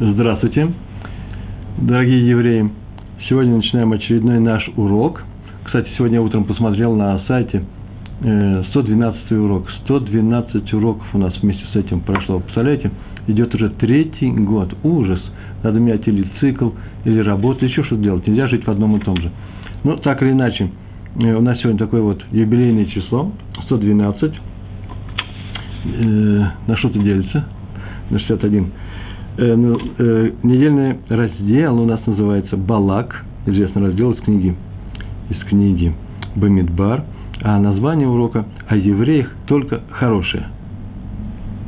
Здравствуйте, дорогие евреи. Сегодня начинаем очередной наш урок. Кстати, сегодня утром посмотрел на сайте 112 э, урок. 112 уроков у нас вместе с этим прошло. Представляете, идет уже третий год. Ужас. Надо менять или цикл, или работу, еще что-то делать. Нельзя жить в одном и том же. Ну, так или иначе, э, у нас сегодня такое вот юбилейное число, 112. Э, на что-то делится, на 61 э, ну, э, недельный раздел у нас называется Балак, известный раздел из книги, из книги Бамидбар, а название урока о евреях только хорошее.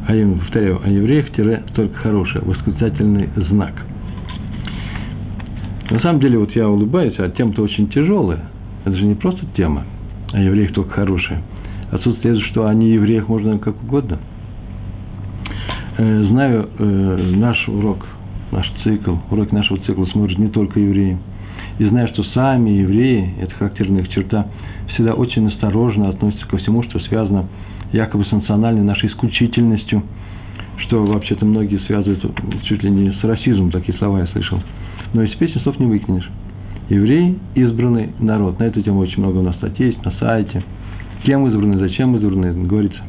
А я повторяю, о евреях тире только хорошее, восклицательный знак. На самом деле, вот я улыбаюсь, а тема-то очень тяжелая. Это же не просто тема, о евреях только хорошая. Отсюда что о неевреях можно как угодно – Э, знаю э, наш урок, наш цикл, уроки нашего цикла смотрят не только евреи. И знаю, что сами евреи, это характерная их черта, всегда очень осторожно относятся ко всему, что связано якобы с национальной нашей исключительностью, что вообще-то многие связывают чуть ли не с расизмом, такие слова я слышал. Но из песни слов не выкинешь. Евреи – избранный народ. На эту тему очень много у нас статей есть на сайте. Кем избраны, зачем избраны, говорится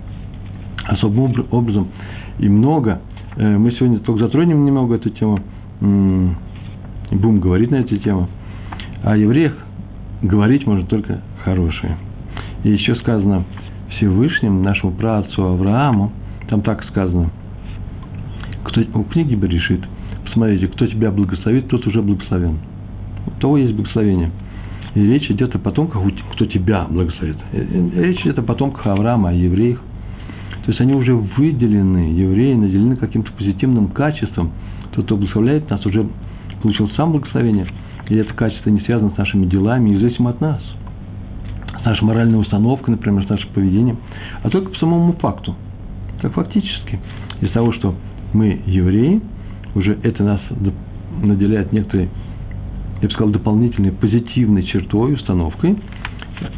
особым образом и много. Э, мы сегодня только затронем немного эту тему, будем говорить на эту тему. О евреях говорить можно только хорошее. И еще сказано Всевышним, нашему праотцу Аврааму, там так сказано, кто, у книги решит, посмотрите, кто тебя благословит, тот уже благословен. У того есть благословение. И речь идет о потомках, кто тебя благословит. Речь идет о потомках Авраама, о евреях. То есть они уже выделены, евреи наделены каким-то позитивным качеством. Тот, кто благословляет нас, уже получил сам благословение. И это качество не связано с нашими делами, независимо от нас. С нашей моральной установкой, например, с нашим поведением. А только по самому факту. Так фактически. Из того, что мы евреи, уже это нас наделяет некоторой, я бы сказал, дополнительной позитивной чертой, установкой –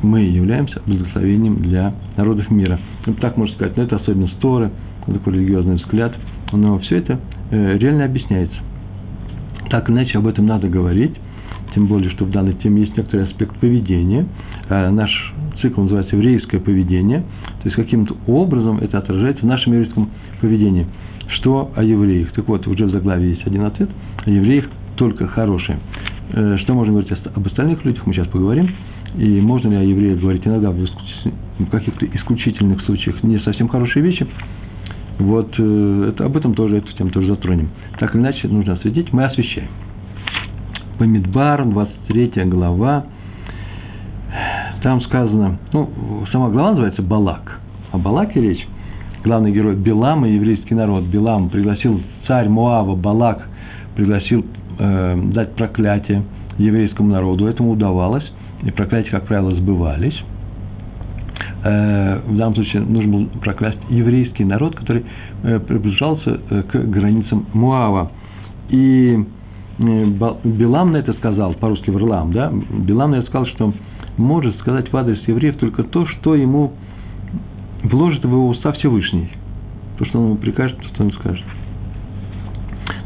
мы являемся благословением для народов мира. Ну, так можно сказать, но это особенность Торы, такой религиозный взгляд, но все это э, реально объясняется. Так иначе об этом надо говорить, тем более, что в данной теме есть некоторый аспект поведения. А наш цикл называется «Еврейское поведение», то есть каким-то образом это отражается в нашем еврейском поведении. Что о евреях? Так вот, уже в заглавии есть один ответ. О евреях только хорошее. Э, что можно говорить об остальных людях, мы сейчас поговорим. И можно ли о евреях говорить иногда в, каких-то исключительных случаях не совсем хорошие вещи? Вот э, это, об этом тоже, эту тему тоже затронем. Так или иначе, нужно осветить, мы освещаем. Бамидбар, 23 глава, там сказано, ну, сама глава называется Балак. О Балаке речь. Главный герой Билам и еврейский народ. Билам пригласил царь Муава, Балак, пригласил э, дать проклятие еврейскому народу. Этому удавалось и проклятия, как правило, сбывались. Э, в данном случае нужно было проклясть еврейский народ, который э, приближался э, к границам Муава. И Билам на это сказал, по-русски Варлам, да, Билам на это сказал, что может сказать в адрес евреев только то, что ему вложит в его уста Всевышний. То, что он ему прикажет, то, что он скажет.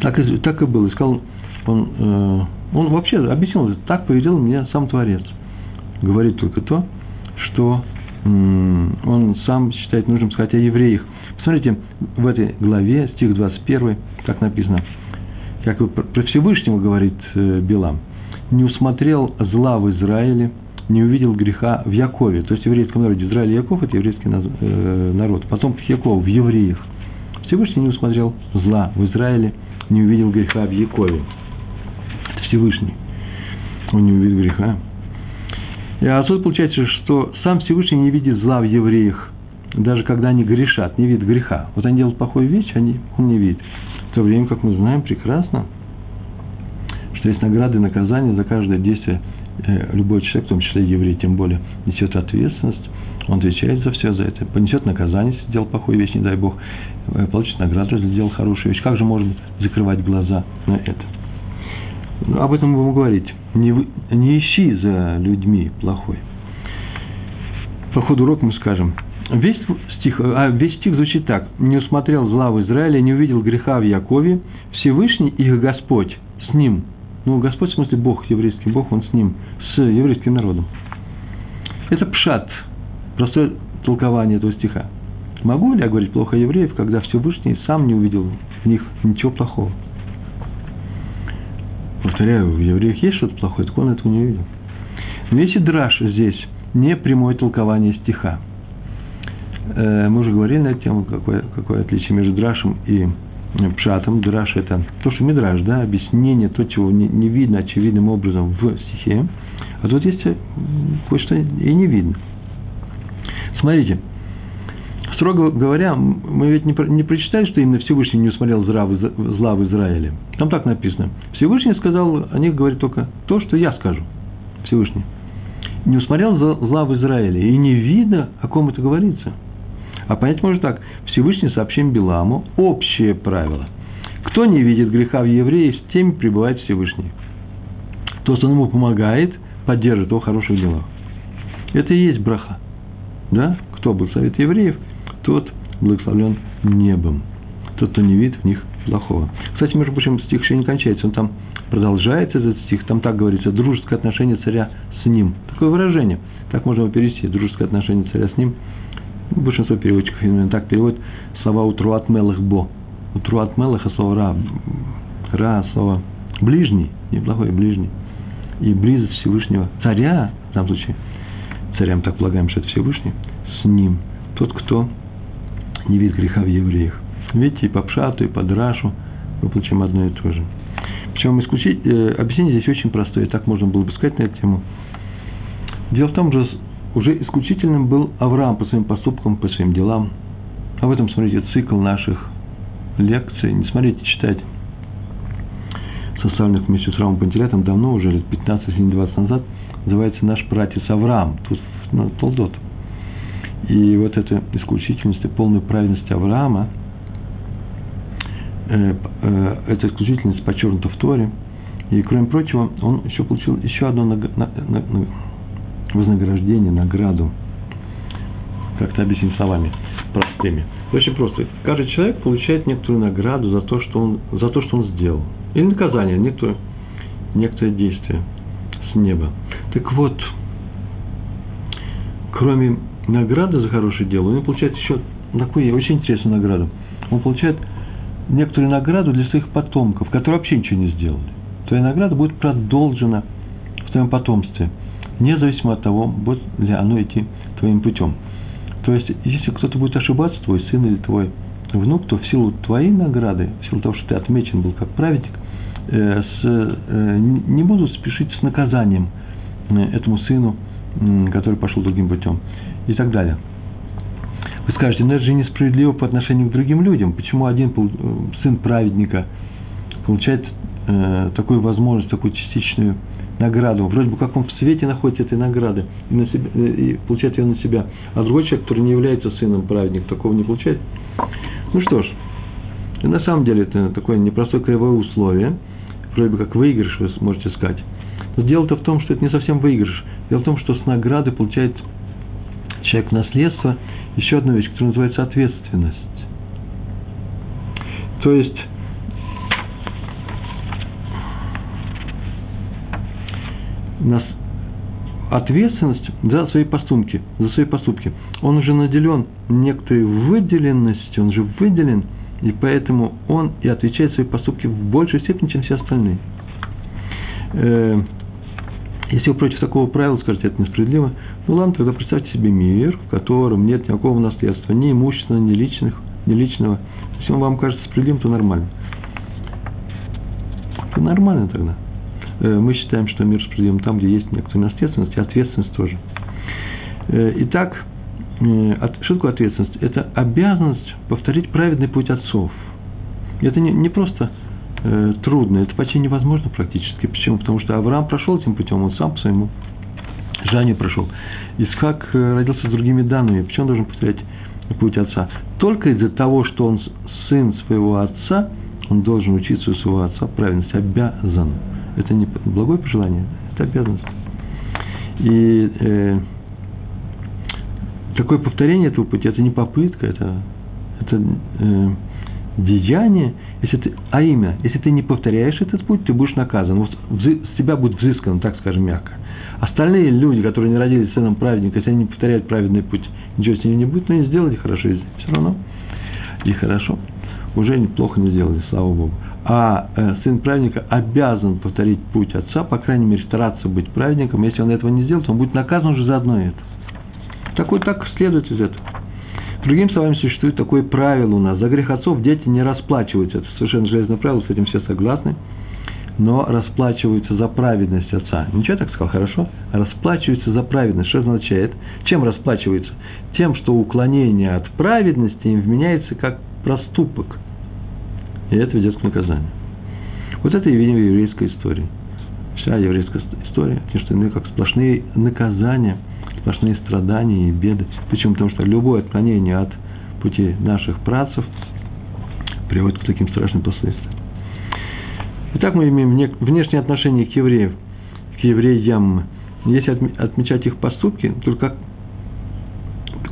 Так и, так и было. Искал он, он вообще объяснил, так повелел меня сам Творец говорит только то, что он сам считает нужным сказать о евреях. Посмотрите, в этой главе, стих 21, как написано, как про Всевышнего говорит э, Билам, не усмотрел зла в Израиле, не увидел греха в Якове. То есть в еврейском народе Израиль и Яков – это еврейский э, народ. Потом Яков в евреях. Всевышний не усмотрел зла в Израиле, не увидел греха в Якове. Это Всевышний. Он не увидел греха. И отсюда получается, что сам Всевышний не видит зла в евреях, даже когда они грешат, не видит греха. Вот они делают плохую вещь, они, он не видит. В то время, как мы знаем прекрасно, что есть награды и наказания за каждое действие э, любой человек, в том числе еврей, тем более, несет ответственность, он отвечает за все за это, понесет наказание, если сделал плохую вещь, не дай Бог, э, получит награду, если сделал хорошую вещь. Как же можно закрывать глаза на это? Ну, об этом мы будем говорить. Не, не ищи за людьми плохой. По ходу урока мы скажем. Весь стих, а весь стих звучит так. «Не усмотрел зла в Израиле, не увидел греха в Якове, Всевышний их Господь с ним. Ну, Господь в смысле Бог, еврейский Бог, он с ним, с еврейским народом. Это пшат, простое толкование этого стиха. Могу ли я говорить плохо евреев, когда Всевышний сам не увидел в них ничего плохого? Повторяю, в евреях есть что-то плохое, так он этого не увидел. Но если драж здесь не прямое толкование стиха, э, мы уже говорили на эту тему, какое, какое отличие между драшем и пшатом. Драш – это то, что мидраж, да, объяснение, то, чего не, не видно очевидным образом в стихе. А тут есть кое-что и не видно. Смотрите, строго говоря, мы ведь не, не прочитали, что именно Всевышний не усмотрел зла в Израиле. Там так написано. Всевышний сказал, о них говорит только то, что я скажу. Всевышний. Не усмотрел зла в Израиле. И не видно, о ком это говорится. А понять можно так. Всевышний сообщим Биламу общее правило. Кто не видит греха в евреев, с теми пребывает Всевышний. То, что он ему помогает, поддерживает его хороших делах. Это и есть браха. Да? Кто благословит евреев, тот благословлен небом. Тот, кто не видит в них плохого. Кстати, между прочим, стих еще не кончается. Он там продолжается, этот стих. Там так говорится, дружеское отношение царя с ним. Такое выражение. Так можно его перевести. Дружеское отношение царя с ним. Большинство переводчиков именно так переводят слова «утруат мелах бо». «Утруат мелах» – слово «ра». «Ра» – слово «ближний», неплохой «ближний». И близость Всевышнего царя, в данном случае, царям так полагаем, что это Всевышний, с ним. Тот, кто не видит греха в евреях. Видите, и по Пшату, и по Драшу мы получим одно и то же. Причем исключить, э, объяснение здесь очень простое, так можно было бы сказать на эту тему. Дело в том, что уже исключительным был Авраам по своим поступкам, по своим делам. Об этом смотрите цикл наших лекций. Не смотрите, читать составленных вместе с Рамом Пантелетом давно, уже лет 15 или 20 назад, называется «Наш братец Авраам». Тут ну, Толдот. И вот эта исключительность и полная праведность Авраама, эта исключительность подчеркнута в Торе. И, кроме прочего, он еще получил еще одно на, на, на, вознаграждение, награду. Как-то объяснить словами простыми. Очень просто. Каждый человек получает некоторую награду за то, что он, за то, что он сделал. Или наказание, некоторое, некоторое действие с неба. Так вот, кроме награды за хорошее дело, он получает еще такую очень интересную награду. Он получает некоторую награду для своих потомков, которые вообще ничего не сделали. Твоя награда будет продолжена в твоем потомстве – независимо от того, будет ли оно идти твоим путем. То есть, если кто-то будет ошибаться, твой сын или твой внук, то в силу твоей награды, в силу того, что ты отмечен был как праведник, э, с, э, не будут спешить с наказанием э, этому сыну, который пошел другим путем и так далее. Вы скажете, но это же несправедливо по отношению к другим людям. Почему один э, сын праведника получает э, такую возможность, такую частичную награду, вроде бы как он в свете находит этой награды и, на себя, э, и получает ее на себя, а другой человек, который не является сыном праведника, такого не получает. Ну что ж, на самом деле это такое непростое кривое условие, вроде бы как выигрыш вы сможете сказать. Но дело-то в том, что это не совсем выигрыш. Дело в том, что с награды получает человек наследство еще одна вещь, которая называется ответственность. То есть нас ответственность за свои поступки, за свои поступки. Он уже наделен некоторой выделенностью, он же выделен, и поэтому он и отвечает свои поступки в большей степени, чем все остальные. Э, если вы против такого правила скажете, это несправедливо, ну ладно, тогда представьте себе мир, в котором нет никакого наследства, ни имущественного, ни, личных, ни личного. Если он вам кажется справедливым, то нормально. Это нормально тогда. Э, мы считаем, что мир справедлив там, где есть некоторая наследственность, и ответственность тоже. Э, итак, э, что такое ответственность? Это обязанность повторить праведный путь отцов. Это не, просто трудно, это почти невозможно практически. Почему? Потому что Авраам прошел этим путем, он сам по своему желанию прошел. Исхак родился с другими данными. Почему он должен повторять путь отца? Только из-за того, что он сын своего отца, он должен учиться у своего отца правильности, обязан. Это не благое пожелание, это обязанность. И э, такое повторение этого пути, это не попытка, это, это э, деяние, Если ты, а именно, если ты не повторяешь этот путь, ты будешь наказан. Вот с тебя будет взыскано, так скажем, мягко. Остальные люди, которые не родились сыном праведника, если они не повторяют праведный путь, ничего с ними не будет, но не сделали хорошо, все равно и хорошо. Уже неплохо не сделали, слава Богу. А э, сын праведника обязан повторить путь отца, по крайней мере, стараться быть праведником. Если он этого не сделает, он будет наказан уже за одно это. Такой так следует из этого. Другими словами, существует такое правило у нас. За грех отцов дети не расплачиваются. Это совершенно железное правило, с этим все согласны. Но расплачиваются за праведность отца. Ничего так сказал, хорошо? Расплачиваются за праведность. Что означает? Чем расплачиваются? Тем, что уклонение от праведности им вменяется как проступок. И это ведет к наказанию. Вот это и видим в еврейской истории. Вся еврейская история, конечно, как сплошные наказания – сплошные страдания и беды. Почему? Потому что любое отклонение от пути наших працев приводит к таким страшным последствиям. Итак, мы имеем внешнее отношение к евреям, к евреям. Если отмечать их поступки, то как,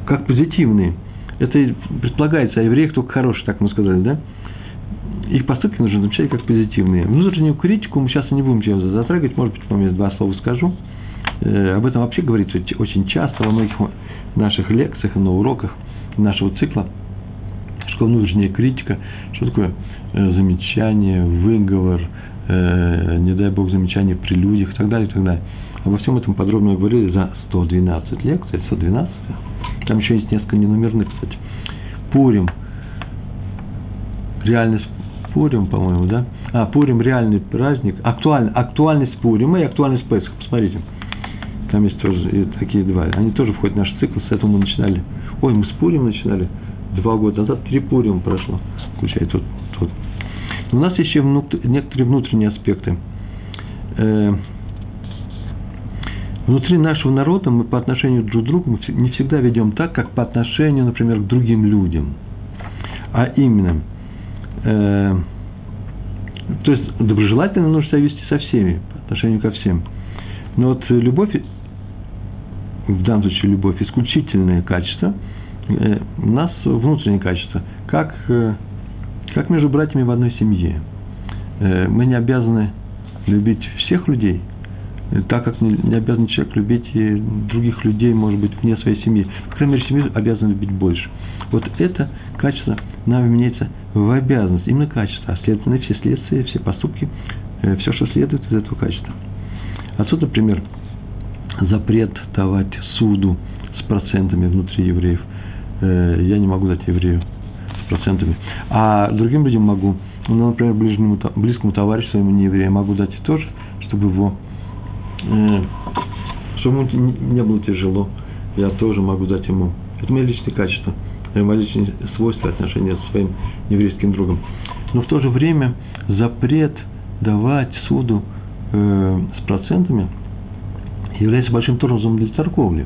как позитивные. Это предполагается, а евреях только хорошие, так мы сказали, да? Их поступки нужно замечать как позитивные. Внутреннюю критику мы сейчас не будем затрагивать, может быть, вам я два слова скажу – Э, об этом вообще говорится очень часто во многих наших лекциях, на уроках нашего цикла. Что внутренняя критика, что такое замечание, выговор, э, не дай бог замечание при людях и так далее, и так далее. Обо всем этом подробно говорили за 112 лекций, 112. Там еще есть несколько ненумерных, кстати. Пурим. Реальность Пурим, по-моему, да? А, Пурим реальный праздник. Актуаль, актуальность Пурима и актуальность Песха. Посмотрите. Там есть тоже такие два. Они тоже входят в наш цикл, с этого мы начинали. Ой, мы с Пурим начинали два года назад, три Пурим прошло, включая тот. Но у нас еще некоторые внутренние аспекты. Э, внутри нашего народа мы по отношению друг к другу не всегда ведем так, как по отношению, например, к другим людям. А именно, э, то есть доброжелательно нужно себя вести со всеми, по отношению ко всем. Но вот любовь в данном случае любовь, исключительное качество, э, у нас внутреннее качество, как, э, как между братьями в одной семье. Э, мы не обязаны любить всех людей, так как не, обязан человек любить и других людей, может быть, вне своей семьи. По крайней мере, семью обязан любить больше. Вот это качество нам меняется в обязанность, именно качество, а следовательно, все следствия, все поступки, все, что следует из этого качества. Отсюда, например, запрет давать суду с процентами внутри евреев. Э, я не могу дать еврею процентами. А другим людям могу. Ну, например, ближнему, близкому товарищу своему не еврею могу дать тоже, чтобы его, э, чтобы ему не было тяжело. Я тоже могу дать ему. Это мои личные качества, мои личные свойства отношения со своим еврейским другом. Но в то же время запрет давать суду э, с процентами – является большим тормозом для торговли,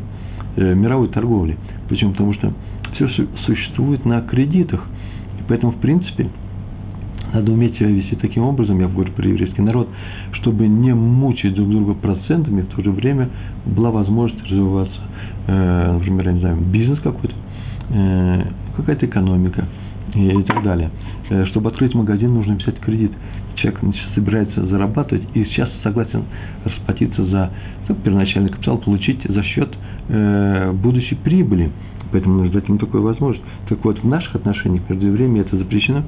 э, мировой торговли. Почему? Потому что все существует на кредитах. Поэтому, в принципе, надо уметь себя вести таким образом, я говорю про еврейский народ, чтобы не мучить друг друга процентами, в то же время была возможность развиваться, э, например, я не знаю, бизнес какой-то, э, какая-то экономика и, и так далее. Э, чтобы открыть магазин, нужно взять кредит человек собирается зарабатывать и сейчас согласен расплатиться за ну, первоначальный капитал, получить за счет э, будущей прибыли. Поэтому нужно дать ему такую возможность. Так вот, в наших отношениях между евреями это запрещено,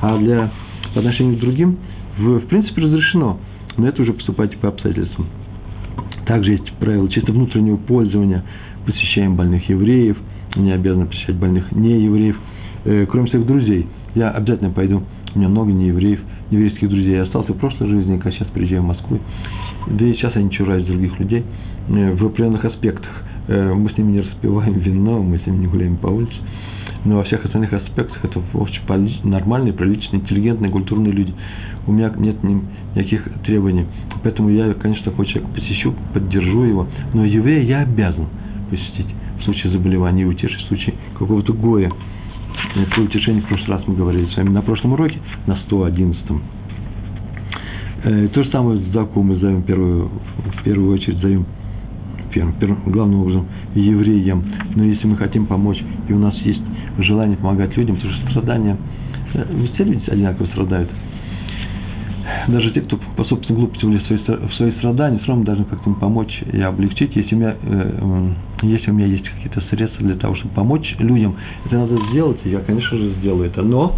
а для по отношению к другим в, в принципе разрешено, но это уже поступайте по обстоятельствам. Также есть правила чисто внутреннего пользования. Посещаем больных евреев, не обязаны посещать больных неевреев, э, кроме своих друзей. Я обязательно пойду, у меня много неевреев, еврейских друзей. Я остался в прошлой жизни, когда сейчас приезжаю в Москву. Да и сейчас я не чураюсь других людей э, в определенных аспектах. Э, мы с ними не распиваем вино, мы с ними не гуляем по улице. Но во всех остальных аспектах это вообще нормальные, приличные, интеллигентные, культурные люди. У меня нет никаких требований. Поэтому я, конечно, такой человек посещу, поддержу его. Но еврея я обязан посетить в случае заболевания и утешить в случае какого-то гоя. Это утешение в прошлый раз мы говорили с вами на прошлом уроке, на 111-м. Э, то же самое с Заку мы зовем первую, в первую очередь зовем первым, главным образом евреям. Но если мы хотим помочь, и у нас есть желание помогать людям, то что страдания Ведь все люди одинаково страдают. Даже те, кто по собственной глупости влез в свои, в свои страдания, все равно должны как-то им помочь и облегчить. Если у меня, э, если у меня есть какие-то средства для того, чтобы помочь людям, это надо сделать, и я, конечно же, сделаю это. Но,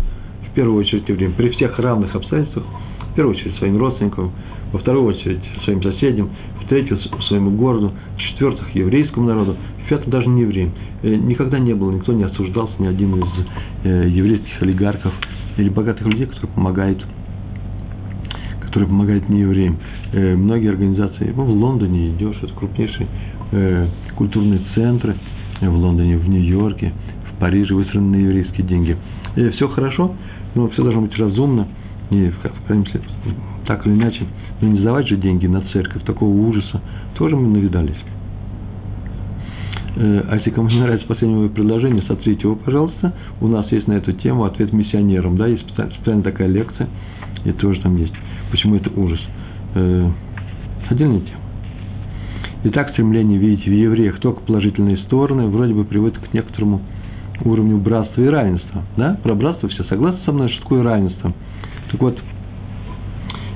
в первую очередь, время, при всех равных обстоятельствах, в первую очередь, своим родственникам, во вторую очередь, своим соседям, в третью, своему городу, четвертых, еврейскому народу, в пятую, даже не евреям. Э, никогда не было, никто не осуждался, ни один из э, еврейских олигархов или богатых людей, кто помогает который помогает неевреям. Э, многие организации, ну, в Лондоне идешь, это крупнейшие э, культурные центры э, в Лондоне, в Нью-Йорке, в Париже выстроены на еврейские деньги. Все хорошо, но все должно быть разумно, и в, крайнем случае, так или иначе, но не сдавать же деньги на церковь, такого ужаса, тоже мы навидались. Э, а если кому не нравится последнее мое предложение, смотрите его, пожалуйста. У нас есть на эту тему ответ миссионерам. Да, есть специально такая лекция, и тоже там есть. Почему это ужас? Э, отдельная тема. Итак, стремление видеть в евреях только положительные стороны вроде бы приводит к некоторому уровню братства и равенства. Да? Про братство все согласны со мной, что такое равенство. Так вот,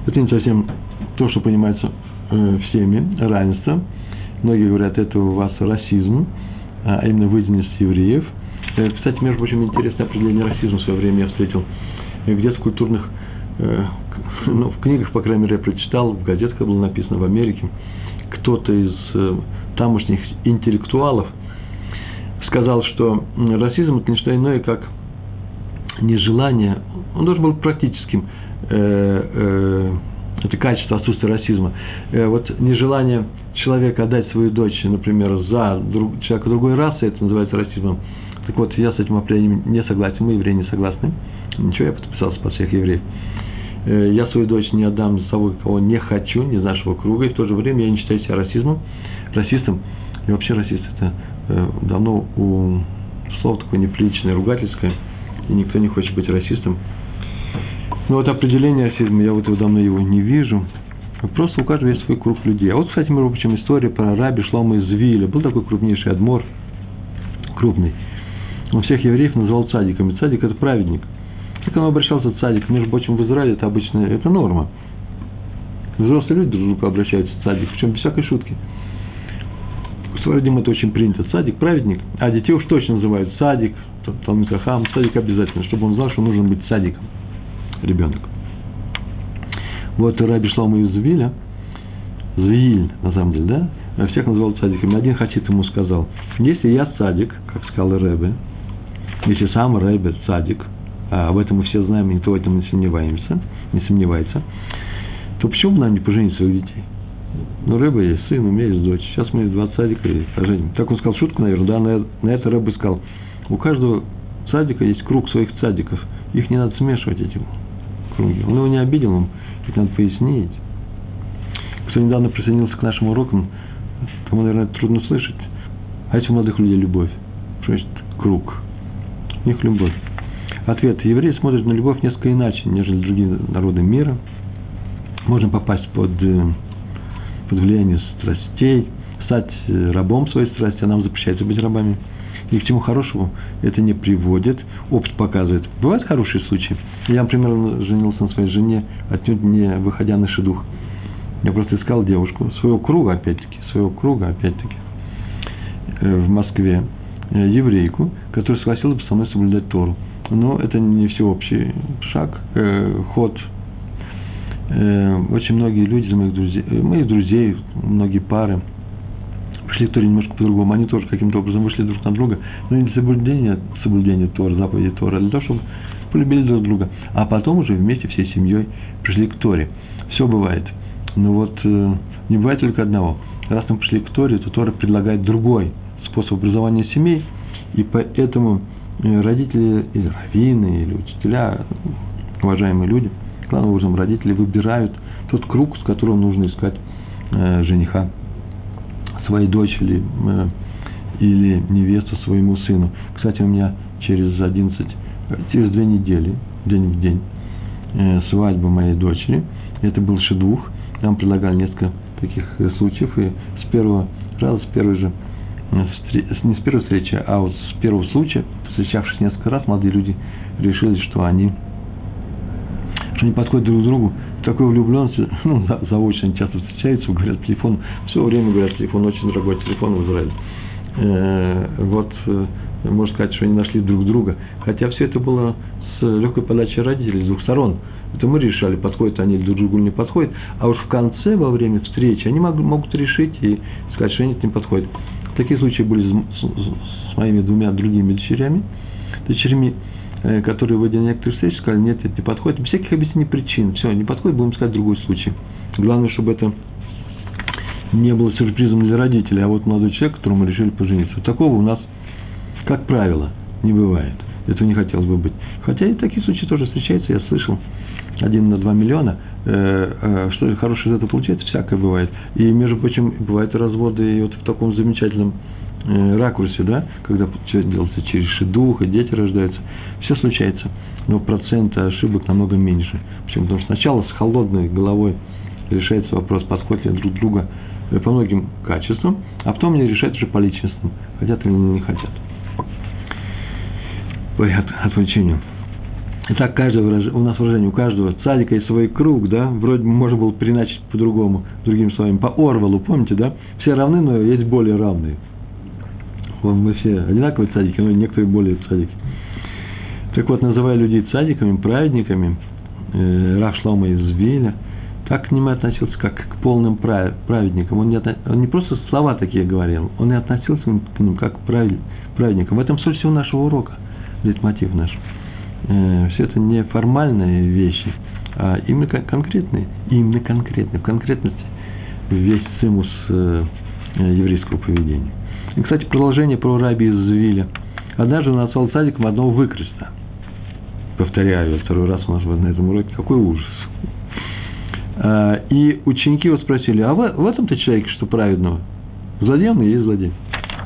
это не совсем то, что понимается э, всеми, равенство. Многие говорят, это у вас расизм, а именно выделенность евреев. Э, кстати, между прочим, интересное определение расизма в свое время я встретил где-то в культурных Э, ну, в книгах, по крайней мере, я прочитал, в газетах было написано в Америке, кто-то из э, тамошних интеллектуалов сказал, что расизм – это не что иное, как нежелание, он должен был практическим, э, э, это качество отсутствия расизма. Э, вот нежелание человека отдать свою дочь, например, за друг, человека другой расы, это называется расизмом. Так вот, я с этим определением не согласен, мы, евреи, не согласны. Ничего, я подписался под всех евреев. Я свою дочь не отдам за того, кого не хочу, не из нашего круга, и в то же время я не считаю себя расизмом, расистом. И вообще расист это давно у слово такое неприличное, ругательское, и никто не хочет быть расистом. Но вот определение расизма, я вот его давно его не вижу. Просто у каждого есть свой круг людей. А вот, кстати, мы учим историю про раби Шлома из Виля. Был такой крупнейший адмор, крупный. Он всех евреев называл цадиками. Цадик – это праведник – как он обращался цадик, между прочим, в Израиле это обычно, это норма. Взрослые люди друг другу обращаются цадик, причем без всякой шутки. В Свардим это очень принято. Садик – праведник, а детей уж точно называют садик, Талмит Хахам, садик обязательно, чтобы он знал, что нужно быть садиком, ребенок. Вот Раби Шлома из Звиля, Звиль, на самом деле, да, всех называл садиками. Один хасид ему сказал, если я садик, как сказал Рэбе, если сам Рэбе садик, а об этом мы все знаем, никто в этом не сомневаемся, не сомневается, то почему бы нам не поженить своих детей? Ну, рыба есть сын, у меня есть дочь. Сейчас мы два садика и поженим. Так он сказал шутку, наверное, да, на, на это рыба сказал. У каждого садика есть круг своих садиков. Их не надо смешивать, эти круги. Он его не обидел, ему это надо пояснить. Кто недавно присоединился к нашим урокам, тому, наверное, трудно слышать. А эти у молодых людей любовь. Что значит круг? У них любовь. Ответ. Евреи смотрят на любовь несколько иначе, нежели другие народы мира. Можно попасть под, э, под влияние страстей, стать э, рабом своей страсти, а нам запрещается быть рабами. И к чему хорошему это не приводит. Опыт показывает. Бывают хорошие случаи. Я, например, женился на своей жене, отнюдь не выходя на шедух. Я просто искал девушку своего круга, опять-таки, своего круга, опять-таки, э, в Москве, еврейку, которая согласилась бы со мной соблюдать Тору но это не всеобщий шаг, э, ход. Э, очень многие люди моих друзей, э, моих друзей, многие пары, к Торе немножко по-другому. Они тоже каким-то образом вышли друг на друга, но не для соблюдения, соблюдения Тора, заповеди Тора, а для того, чтобы полюбили друг друга. А потом уже вместе всей семьей пришли к Торе. Все бывает. Но вот э, не бывает только одного. Раз мы пришли к Торе, то Тора предлагает другой способ образования семей, и поэтому Э, родители или раввины, или учителя, уважаемые люди, главным образом родители выбирают тот круг, с которым нужно искать э, жениха своей дочери э, или невесту своему сыну. Кстати, у меня через 11, э, через две недели, день в день, э, свадьба моей дочери. Это был шедух. Нам предлагали несколько таких э, случаев. И с первого раза, с первой же, не с первой встречи, а вот с первого случая встречавшись несколько раз, молодые люди решили, что они, что они подходят друг к другу, такой влюбленности, ну, заочно часто встречаются, говорят телефон, все время говорят телефон, очень дорогой телефон в Израиле. Э, вот, э, можно сказать, что они нашли друг друга. Хотя все это было с легкой подачей родителей с двух сторон. Это мы решали, подходят они друг другу или не подходят. А уж в конце, во время встречи, они могут решить и сказать, что они к ним подходят. Такие случаи были с, с, с моими двумя другими дочерями. Дочерями которые в один некоторые встречи сказали, нет, это не подходит. Без всяких объяснений причин. Все, не подходит, будем искать другой случай. Главное, чтобы это не было сюрпризом для родителей, а вот молодой человек, которому решили пожениться. Такого у нас, как правило, не бывает. Этого не хотелось бы быть. Хотя и такие случаи тоже встречаются, я слышал, один на два миллиона. Э, э, что хорошее из этого получается, всякое бывает. И, между прочим, бывают разводы и вот в таком замечательном Э, ракурсе, да, когда все делается через шедух, и дети рождаются, все случается, но процент ошибок намного меньше. Почему? Потому что сначала с холодной головой решается вопрос, подходят ли друг друга по многим качествам, а потом они решают уже по личностным, хотят или не хотят. По отвлечению. Итак, каждое выражение, у нас выражение, у каждого цадика есть свой круг, да, вроде бы можно было переначить по-другому, другими словами, по Орвалу, помните, да, все равны, но есть более равные мы все одинаковые цадики, но некоторые более цадики. Так вот, называя людей цадиками, праведниками, э, Рав Шлома из Виля, так к ним относился, как к полным праведникам. Он не, он не просто слова такие говорил, он и относился к ним как к праведникам. В этом суть всего нашего урока, лейтмотив наш. Э, все это не формальные вещи, а именно конкретные, именно конкретные, в конкретности весь цимус э, еврейского поведения. И, кстати, продолжение про раби из Виля. Однажды он назвал садиком одного выкреста. Повторяю, второй раз у нас на этом уроке. Какой ужас. А, и ученики его спросили, а в, в этом-то человеке что праведного? Злодей он и есть злодей.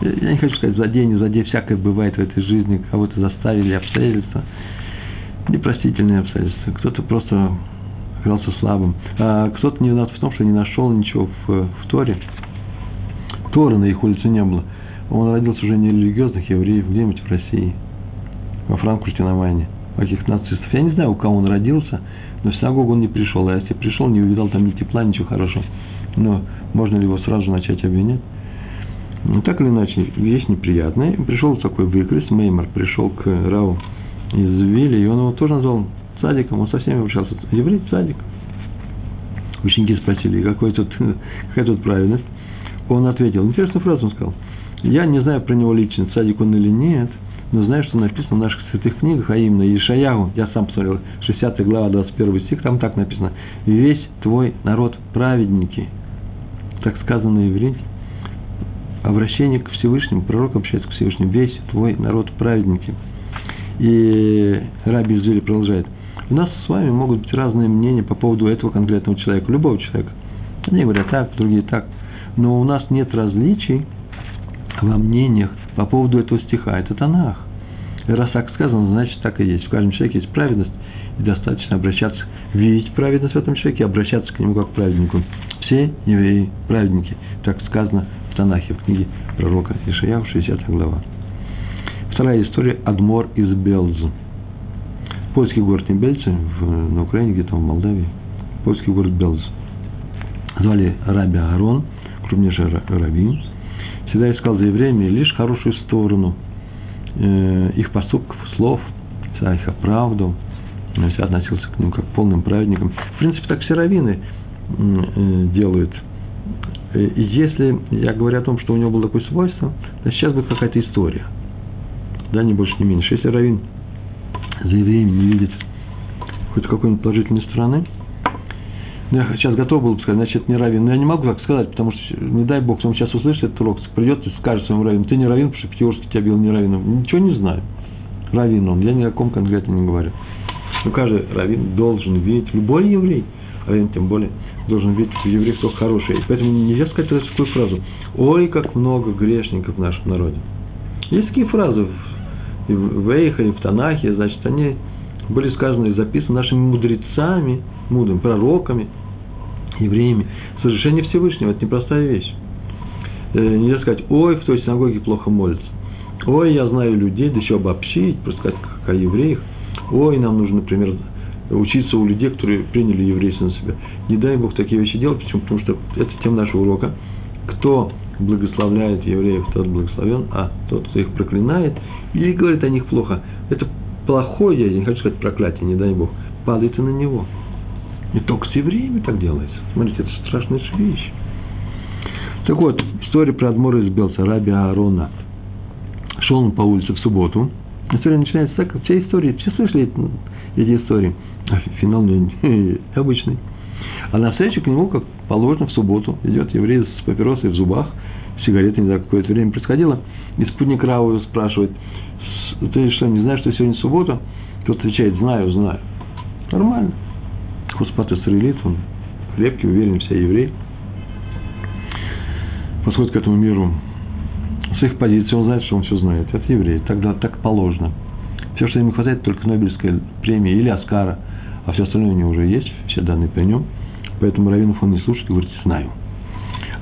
Я не хочу сказать злодей, не злодей, всякое бывает в этой жизни, кого-то заставили обстоятельства, непростительные обстоятельства, кто-то просто оказался слабым, а кто-то не виноват в том, что не нашел ничего в, в Торе, Тора на их улице не было – он родился уже не религиозных евреев, где-нибудь в России, во Франкфурте на Майне, каких нацистов. Я не знаю, у кого он родился, но в синагогу он не пришел. А если пришел, не увидал там ни тепла, ничего хорошего. Но можно ли его сразу начать обвинять? Ну, так или иначе, вещь неприятная. Пришел такой выкрест, Меймер пришел к Рау из Вилли, и он его тоже назвал цадиком, он со всеми общался. Еврей цадик. Ученики спросили, какой тут, какая тут правильность? Он ответил, интересную фразу он сказал – я не знаю про него лично, садик он или нет, но знаю, что написано в наших святых книгах, а именно Ишаягу, я сам посмотрел, 60 глава, 21 стих, там так написано, «Весь твой народ праведники». Так сказано иврите. Обращение к Всевышнему, пророк обращается к Всевышнему, «Весь твой народ праведники». И Раби Изули продолжает, у нас с вами могут быть разные мнения по поводу этого конкретного человека, любого человека. Одни говорят так, другие так. Но у нас нет различий – во мнениях по поводу этого стиха. Это Танах. Раз так сказано, значит так и есть. В каждом человеке есть праведность, и достаточно обращаться, видеть праведность в этом человеке, обращаться к нему как к праведнику. Все евреи праведники, так сказано Танахе, в книге пророка Ишаяу, 60 глава. Вторая история – Адмор из Белзу. Польский город не Бельцы, в, на Украине, где-то в Молдавии. Польский город Белз. Звали Раби Аарон, крупнейший раввин, всегда искал за евреями лишь хорошую сторону э, их поступков, слов, всегда их оправдывал, всегда относился к ним как к полным праведникам. В принципе, так все раввины э, делают. И если я говорю о том, что у него было такое свойство, то сейчас будет какая-то история. Да, не больше, не меньше. Если раввин за евреями не видит хоть какой-нибудь положительной стороны – я сейчас готов был бы сказать, значит, не равен. Но я не могу так сказать, потому что, не дай бог, он сейчас услышит этот урок, придет и скажет своему раввину, ты не равен, потому что Пятерский тебя бил не раввином. Ничего не знаю. Раввин он, я ни о ком конкретно не говорю. Но каждый раввин должен видеть, любой еврей, раввин тем более, должен видеть в евреях кто хороший. И поэтому нельзя сказать такую фразу, ой, как много грешников в нашем народе. Есть такие фразы в, в Эйхе, в Танахе, значит, они были сказаны и записаны нашими мудрецами, мудрыми, пророками, евреями. Совершение Всевышнего – это непростая вещь. Э, нельзя сказать, ой, в той синагоге плохо молится. Ой, я знаю людей, да еще обобщить, просто сказать, как о евреях. ой, нам нужно, например, учиться у людей, которые приняли еврейство на себя. Не дай Бог такие вещи делать, почему? Потому что это тема нашего урока. Кто благословляет евреев, тот благословен, а тот, кто их проклинает или говорит о них плохо, это плохое, я не хочу сказать проклятие, не дай Бог, падает и на него. Не только с евреями так делается. Смотрите, это страшная вещь. Так вот, история про Адмора из Белца, Раби Аарона. Шел он по улице в субботу. История начинается так, все истории, все слышали эти истории. Финал обычный. А на встречу к нему, как положено, в субботу идет еврей с папиросой в зубах, сигаретой, не знаю, какое-то время происходило, и спутник Рау спрашивает, ты что, не знаешь, что сегодня суббота? Тот отвечает, знаю, знаю. Нормально. Хуспат Исраилит, он крепкий, уверен, вся еврей. Подходит к этому миру с их позиции, он знает, что он все знает. Это еврей, тогда так положено. Все, что ему хватает, только Нобелевская премия или Оскара, а все остальное у него уже есть, все данные при нем. Поэтому Равинов он не слушает и говорит, знаю.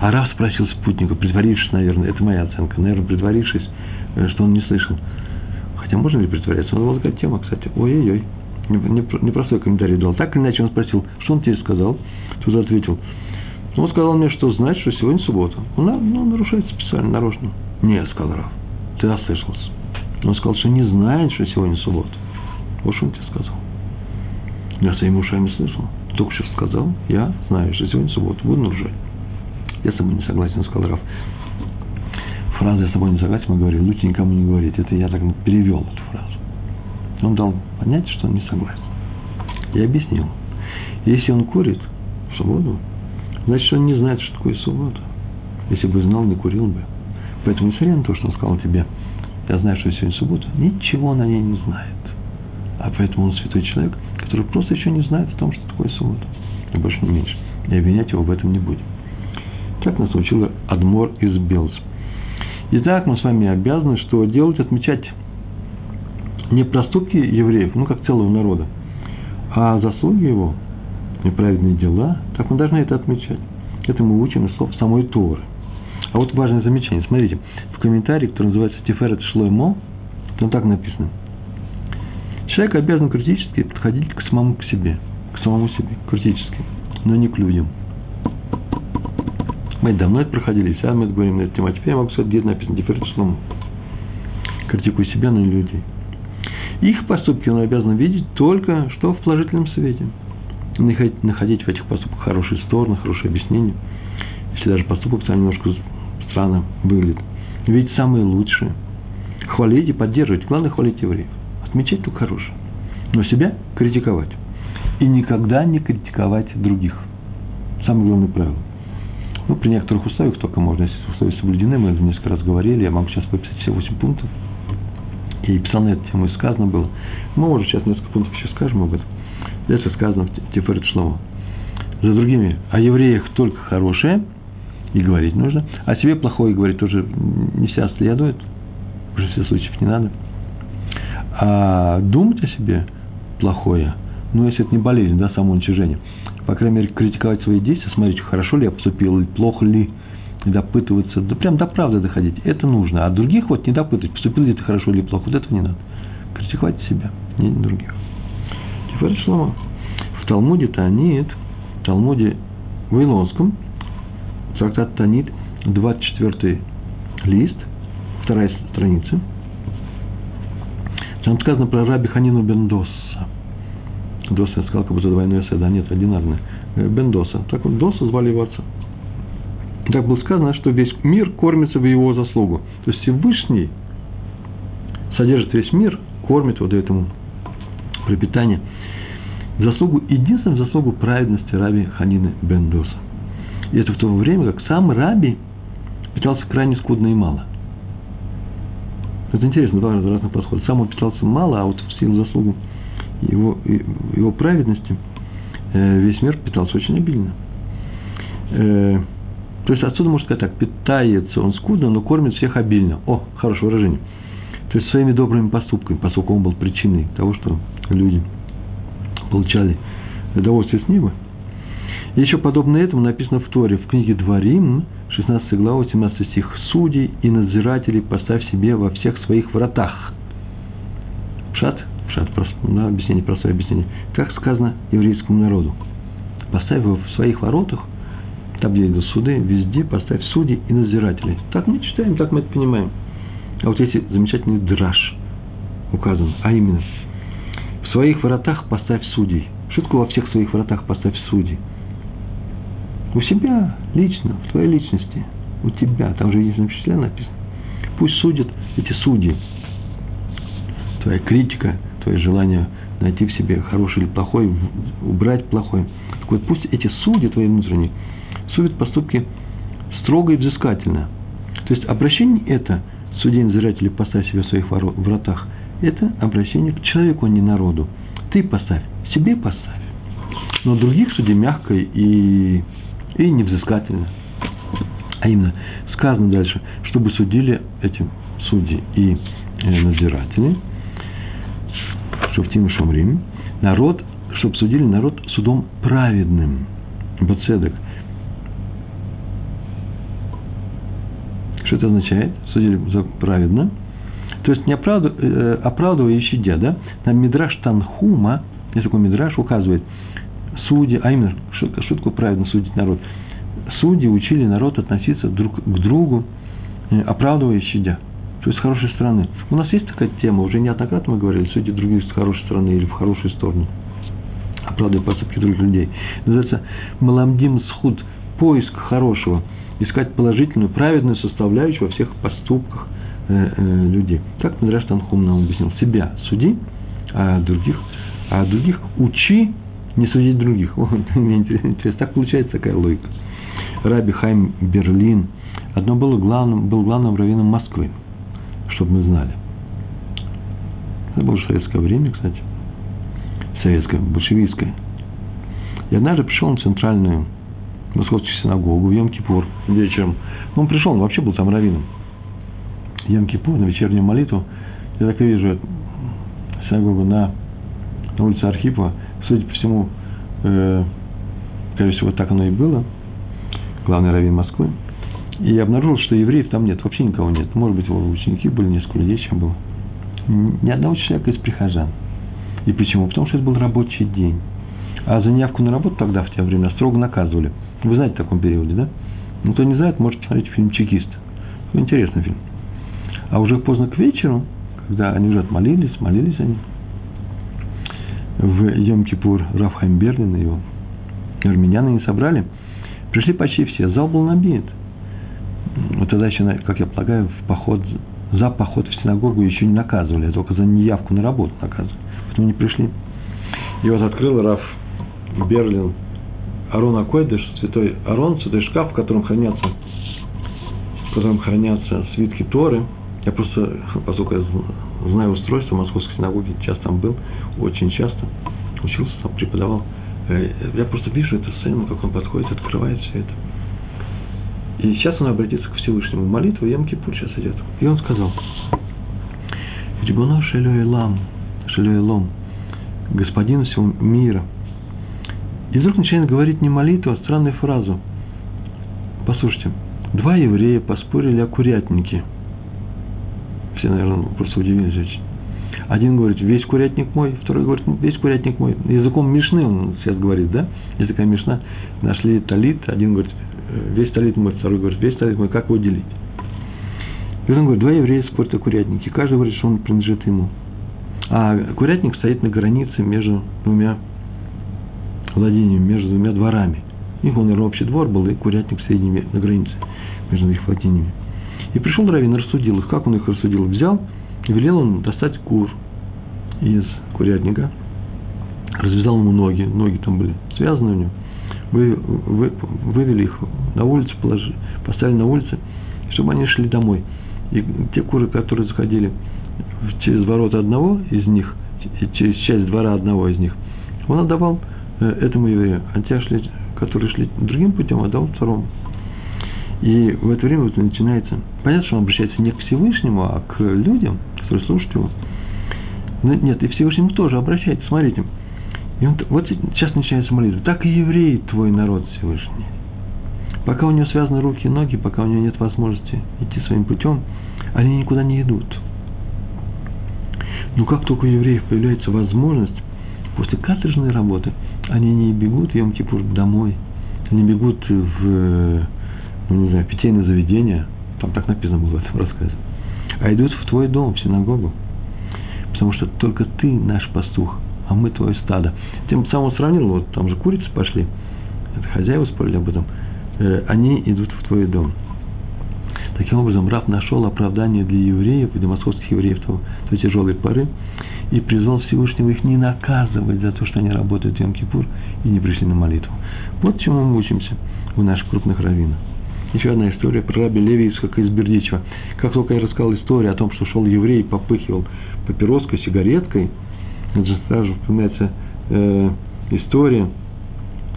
А Раф спросил спутника, притворившись, наверное, это моя оценка, наверное, притворившись, э, что он не слышал. Хотя можно ли притворяться? Он была такая тема, кстати. Ой-ой-ой. Непростой комментарий дал. Так или иначе он спросил, что он тебе сказал? Тут ответил. Он сказал мне, что знает, что сегодня суббота. Он ну, нарушает специально, нарочно. Нет, сказал Раф. Ты ослышался. Он сказал, что не знает, что сегодня суббота. Вот что он тебе сказал. Я своими ушами слышал. Только что сказал, я знаю, что сегодня суббота. Буду нарушать. Я с тобой не согласен, сказал Раф. Фраза «я с тобой не согласен» мы говорили, лучше никому не говорить. Это я так перевел эту фразу. Он дал понять, что он не согласен. Я объяснил. Если он курит в субботу, значит, он не знает, что такое суббота. Если бы знал, не курил бы. Поэтому, несмотря на то, что он сказал тебе, я знаю, что сегодня суббота, ничего он о ней не знает. А поэтому он святой человек, который просто еще не знает о том, что такое суббота. И больше не меньше. И обвинять его в этом не будем. Так нас учил Адмор из Белс. Итак, мы с вами обязаны что делать? Отмечать не проступки евреев, ну, как целого народа, а заслуги его, неправедные дела, так мы должны это отмечать. Это мы учим из слов самой Торы. А вот важное замечание. Смотрите, в комментарии, который называется Тиферет Шлоймо, там так написано. Человек обязан критически подходить к самому к себе, к самому себе, критически, но не к людям. Мы давно это проходили, сейчас мы говорим на эту тему, теперь я могу сказать, где это написано, Шлоймо. Критикуй себя, но не людей. Их поступки он обязан видеть только что в положительном свете. Находить в этих поступках хорошие стороны, хорошие объяснения. Если даже поступок сам немножко странно выглядит. Видеть самые лучшие. Хвалить и поддерживать. Главное хвалить евреев. Отмечать только хорошее. Но себя критиковать. И никогда не критиковать других. Самое главное правило. Ну, при некоторых условиях только можно, если условия соблюдены, мы это несколько раз говорили, я могу сейчас выписать все 8 пунктов – и писал на эту тему, и сказано было. Мы, может, сейчас несколько пунктов еще скажем об этом. Здесь сказано в Тиферет Шломо. За другими о евреях только хорошее, и говорить нужно, о себе плохое говорить тоже не вся следует, в большинстве случаев не надо. А думать о себе плохое, ну, если это не болезнь, да, самоуничижение, по крайней мере, критиковать свои действия, смотреть, хорошо ли я поступил, плохо ли, допытываться, да прям до правды доходить, это нужно. А других вот не допытывать, поступил ли ты хорошо или плохо, вот этого не надо. Критиковать себя, не других. Теперь Шлома. В Талмуде Танит, в Талмуде Вавилонском, трактат Танит, 24 лист, вторая страница. Там сказано про раби Ханину Бендоса. Доса, я сказал, как будто двойное С, да, нет, одинарное. Э, Бендоса. Так вот, Доса звали его отца так было сказано, что весь мир кормится в его заслугу. То есть Всевышний содержит весь мир, кормит вот этому пропитание. Заслугу, единственную заслугу праведности раби Ханины Бендоса. И это в то время, как сам раби питался крайне скудно и мало. Это интересно, два разных подхода. Сам он питался мало, а вот в силу заслугу его, его праведности э, весь мир питался очень обильно. Э, то есть отсюда можно сказать так, питается он скудно, но кормит всех обильно. О, хорошее выражение. То есть своими добрыми поступками, поскольку он был причиной того, что люди получали удовольствие с неба. Еще подобно этому написано в Торе, в книге Дворим, 16 глава, 17 стих, «Судей и надзирателей поставь себе во всех своих вратах». Пшат, пшат, да, объяснение, простое объяснение. Как сказано еврейскому народу? Поставь его в своих воротах, там, где идут суды, везде поставь судей и надзирателей. Так мы читаем, так мы это понимаем. А вот эти замечательный драж указан, а именно, в своих воротах поставь судей. Шутку во всех своих воротах поставь судей. У себя, лично, в твоей личности, у тебя, там же единственном числе написано. Пусть судят эти судьи. Твоя критика, твое желание найти в себе хороший или плохой, убрать плохой. Так вот, пусть эти судьи твои внутренние судят поступки строго и взыскательно. То есть обращение это, судей надзиратели поставь себя в своих вратах, это обращение к человеку, а не народу. Ты поставь, себе поставь. Но других судей мягко и и невзыскательно. А именно, сказано дальше, чтобы судили эти судьи и э, надзиратели, Шуфтим и Шумрим, народ, чтобы судили народ судом праведным, Бацедек. Что это означает? Судили праведно. То есть не э, оправдывая и щадя, да? Там Мидраш Танхума, есть такой Мидраш, указывает – судьи, а именно, такое правильно судить народ? Судьи учили народ относиться друг к другу, э, оправдывая щадя. То есть с хорошей стороны. У нас есть такая тема, уже неоднократно мы говорили, судьи других с хорошей стороны или в хорошую сторону. Оправдывая поступки других людей. Называется Маламдим Схуд, поиск хорошего, искать положительную, праведную составляющую во всех поступках э, э, людей. Как Мадраш Танхум нам объяснил. Себя суди, а других, а других учи не судить других. О, мне интересно, так получается такая логика. Раби Хайм Берлин, одно было главным, был главным раввином Москвы, чтобы мы знали. Это было советское время, кстати. Советское, большевистское. И однажды пришел на центральную московскую синагогу в Йом-Кипур вечером. Ну, он пришел, он вообще был там раввином. Йом-Кипур, на вечернюю молитву. Я так и вижу синагогу на, на улице Архипова – судя по всему, э, скорее всего, так оно и было, главный раввин Москвы, и обнаружил, что евреев там нет, вообще никого нет. Может быть, его ученики были, несколько людей чем было. Ни одного человека из прихожан. И почему? Потому что это был рабочий день. А за неявку на работу тогда, в те времена, строго наказывали. Вы знаете в таком периоде, да? Ну, кто не знает, может посмотреть фильм «Чекист». Интересный фильм. А уже поздно к вечеру, когда они уже отмолились, молились они, в Йом-Кипур Рафхайм Берлин и его армяне не собрали, пришли почти все, зал был набит. Вот тогда еще, как я полагаю, в поход, за поход в синагогу еще не наказывали, а только за неявку на работу наказывали. Поэтому не пришли. И вот открыл Раф Берлин Арон Акойдыш, святой Арон, святой шкаф, в котором хранятся, в котором хранятся свитки Торы. Я просто, поскольку я знаю устройство московской синагоги, часто там был, очень часто учился там, преподавал. Э, я просто вижу эту сцену, как он подходит, открывает все это. И сейчас он обратится к Всевышнему. Молитва Ям-Кипур сейчас идет. И он сказал, Рибуно Шелюэлам, Шелюэлом, Господин всего мира. И вдруг начинает говорить не молитву, а странную фразу. Послушайте, два еврея поспорили о курятнике. Все, наверное, просто удивились. Один говорит, весь курятник мой, второй говорит, весь курятник мой. Языком Мишны он сейчас говорит, да? Такая Мишна. Нашли талит, один говорит, весь талит мой, второй говорит, весь талит мой, как его делить? И он говорит, два еврея спорят о курятнике. Каждый говорит, что он принадлежит ему. А курятник стоит на границе между двумя владениями, между двумя дворами. У них, он, общий двор был, и курятник в середине, на границе между их владениями. И пришел Равин, рассудил их. Как он их рассудил? Взял и велел ему достать кур из курятника, развязал ему ноги, ноги там были связаны у него, вы, вы, вывели их на улицу, положили, поставили на улице, чтобы они шли домой. И те куры, которые заходили через ворота одного из них, через часть двора одного из них, он отдавал э, этому еврею, а те, которые шли другим путем, отдал второму. И в это время вот начинается, понятно, что он обращается не к Всевышнему, а к людям, которые слушают его. Но нет, и Всевышнему тоже обращается, смотрите. И он, вот сейчас начинается молитва. Так и еврей твой народ Всевышний. Пока у него связаны руки и ноги, пока у него нет возможности идти своим путем, они никуда не идут. Но как только у евреев появляется возможность, после каторжной работы, они не бегут в Йом-Кипур домой, они бегут в, ну, не знаю, питейное заведение, там так написано было в этом рассказе, а идут в твой дом, в синагогу. Потому что только ты наш пастух, а мы твое стадо. Тем самым сравнил, вот там же курицы пошли, это хозяева спорили об этом, э, они идут в твой дом. Таким образом, раб нашел оправдание для евреев, для московских евреев в той тяжелой поры, и призвал Всевышнего их не наказывать за то, что они работают в Йом-Кипур и не пришли на молитву. Вот чему мы учимся у наших крупных раввинов. Еще одна история про раби Леви Исхака из Бердичева. Как только я рассказал историю о том, что шел еврей и попыхивал папироской, сигареткой, это же сразу вспоминается э, история,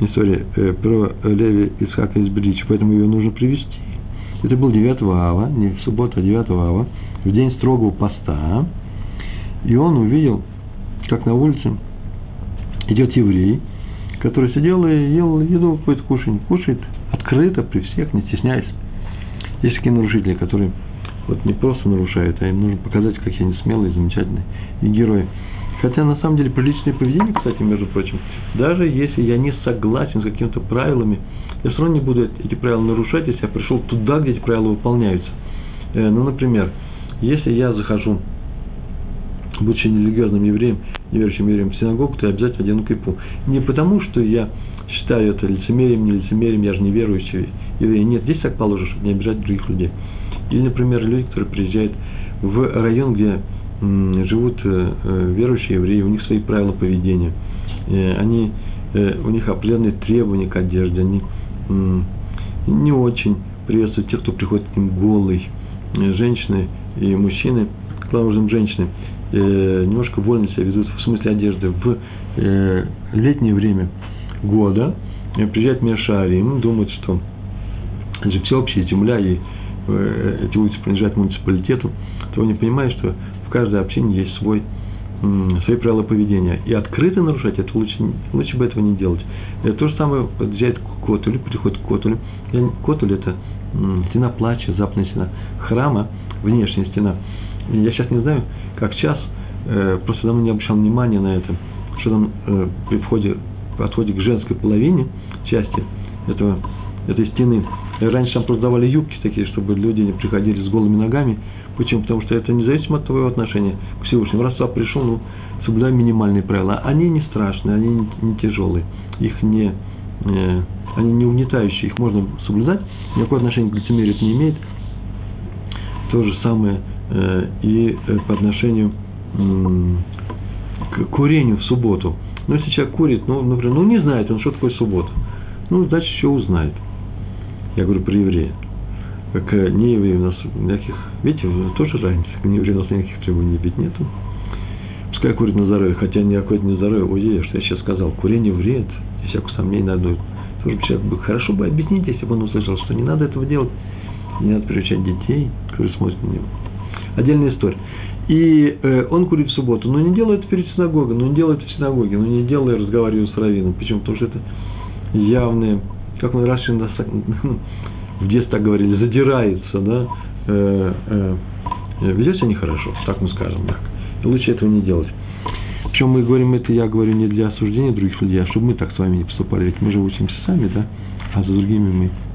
история э, про Леви Исхака из Бердичева, поэтому ее нужно привести. Это был 9 ава, не в субботу, а 9 ава, в день строгого поста, и он увидел, как на улице идет еврей, который сидел и ел еду какой-то кушать, кушает открыто при всех, не стесняясь. Есть такие нарушители, которые вот не просто нарушают, а им нужно показать, какие они смелые, замечательные и герои. Хотя на самом деле приличное поведение, кстати, между прочим, даже если я не согласен с какими-то правилами, я все равно не буду эти правила нарушать, если я пришел туда, где эти правила выполняются. Э, ну, например, если я захожу будучи нерелигиозным евреем, неверующим евреем в синагогу, то я обязательно одену кипу. Не потому, что я считаю это лицемерием, не лицемерием, я же не верующий еврей. Нет, здесь так чтобы не обижать других людей. Или, например, люди, которые приезжают в район, где живут э, э, верующие евреи, у них свои правила поведения. Э, они, у них определенные требования к одежде, они не очень приветствуют тех, кто приходит к ним голый. Женщины и мужчины, главным образом женщины, немножко вольно себя ведут в смысле одежды в летнее время года, э, приезжают Мешарим, думают, что это же всеобщая земля, и э, эти улицы принадлежат муниципалитету, то они понимают, что в каждой общине есть свой, свои правила поведения. И открыто нарушать это лучше, лучше бы этого не делать. Это то же самое подъезжает к Котулю, приходит к Котулю. Котуль – это стена плача, западная стена храма, внешняя стена. Я сейчас не знаю, как сейчас, э, просто давно не обращал внимания на это, что там при входе, подходе к женской половине, части этого, этой стены, раньше там просто давали юбки такие, чтобы люди не приходили с голыми ногами. Почему? Потому что это независимо от твоего отношения к Всевышнему. Раз туда пришел, ну, соблюдай минимальные правила. Они не страшные, они не, тяжелые. Их не, э, они не угнетающие, их можно соблюдать. Никакого отношения к лицемерию это не имеет. То же самое Э, и э, по отношению к курению в субботу. Но если человек курит, ну, например, ну не знает он, что такое суббота. Ну, значит, еще узнает. Я говорю про еврея. Как э, не евреи у нас никаких, видите, тоже разница, не евреи у нас никаких требований ведь нету. Пускай курит на здоровье, хотя никакой это не здоровье. Ой, что я сейчас сказал, курение вред, без всякого сомнения на одной. Тоже человек бы хорошо бы объяснить, если бы он услышал, что не надо этого делать, не надо приучать детей, которые смотрят на него отдельная история. И э, он курит в субботу, но не делает перед синагогой, но не делает в синагоге, но не делает, разговаривая с раввином. Почему? Потому что это явные, как мы раньше в детстве так говорили, задирается, да, э, э, ведет себя нехорошо, так мы скажем так. И лучше этого не делать. Причем мы говорим это, я говорю не для осуждения других людей, а чтобы мы так с вами не поступали, ведь мы же учимся сами, да, а за другими мы Э,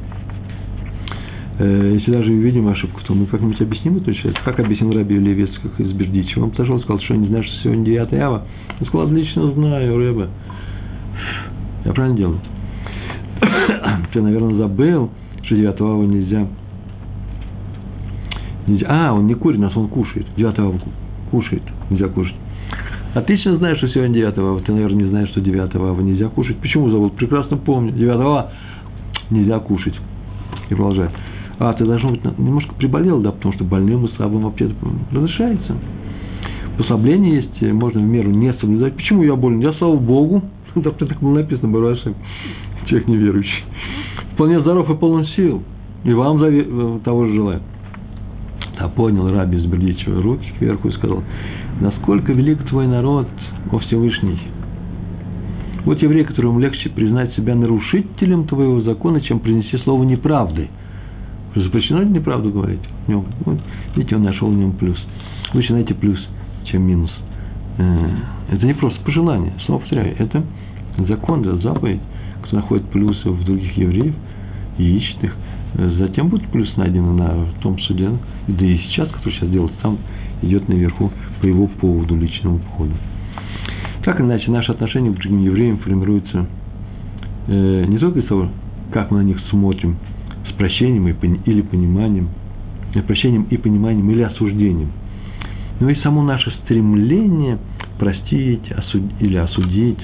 если даже увидим ошибку, то мы как-нибудь объясним эту часть. Как объяснил Раби Левец, как из Бердичева. Он подошел и сказал, что не знаешь, что сегодня 9 ава. Он сказал, отлично знаю, Рэба. Я правильно делаю? Ты, наверное, забыл, что 9 ава нельзя. нельзя. А, он не курит, нас он кушает. 9 ава кушает, нельзя кушать. Отлично знаешь, что сегодня 9 ава. Ты, наверное, не знаешь, что 9 ава нельзя кушать. Почему забыл? Прекрасно помню. 9 ава нельзя кушать. И продолжает. А, ты должно быть немножко приболел, да, потому что больным и слабым вообще разрешается. Послабление есть, можно в меру не соблюдать. Почему я болен? Я, слава Богу, да, так было написано, Барашек, человек неверующий. Вполне здоров и полон сил. И вам э, того же желаю. А понял Раби из Бердичева руки кверху и сказал, насколько велик твой народ, о Всевышний. Вот еврей, которому легче признать себя нарушителем твоего закона, чем принести слово неправды – Запрещено неправду говорить в нем. Вот, видите, он нашел в нем плюс. Лучше найти плюс, чем минус. э, это не просто пожелание, снова повторяю, это закон, это заповедь, кто находит плюсы в других евреев ищет их, затем будет плюс найден на том суде, да и сейчас, который сейчас делается, там идет наверху по его поводу, личному поводу. Так или иначе, наши отношения к другим евреям формируются э, не только из того, как мы на них смотрим, прощением или пониманием, э, прощением и пониманием или осуждением, но и само наше стремление простить осуд, или осудить,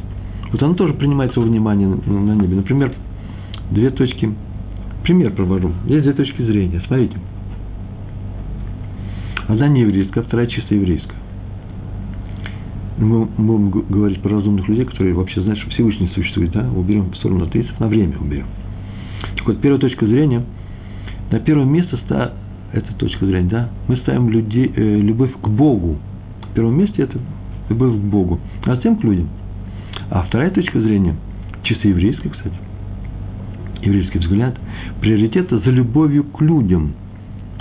вот оно тоже принимается во внимание на небе. Например, две точки, пример провожу, есть две точки зрения, смотрите. Одна не еврейская, вторая чисто еврейская мы будем говорить про разумных людей, которые вообще знают, что Всевышний существует, да, уберем в сторону атеистов, на время уберем. Так вот, первая точка зрения, на первое место ста, это точка зрения, да, мы ставим людей, э, любовь к Богу. В первом месте это любовь к Богу, а затем к людям. А вторая точка зрения, чисто еврейская, кстати, еврейский взгляд, приоритет за любовью к людям,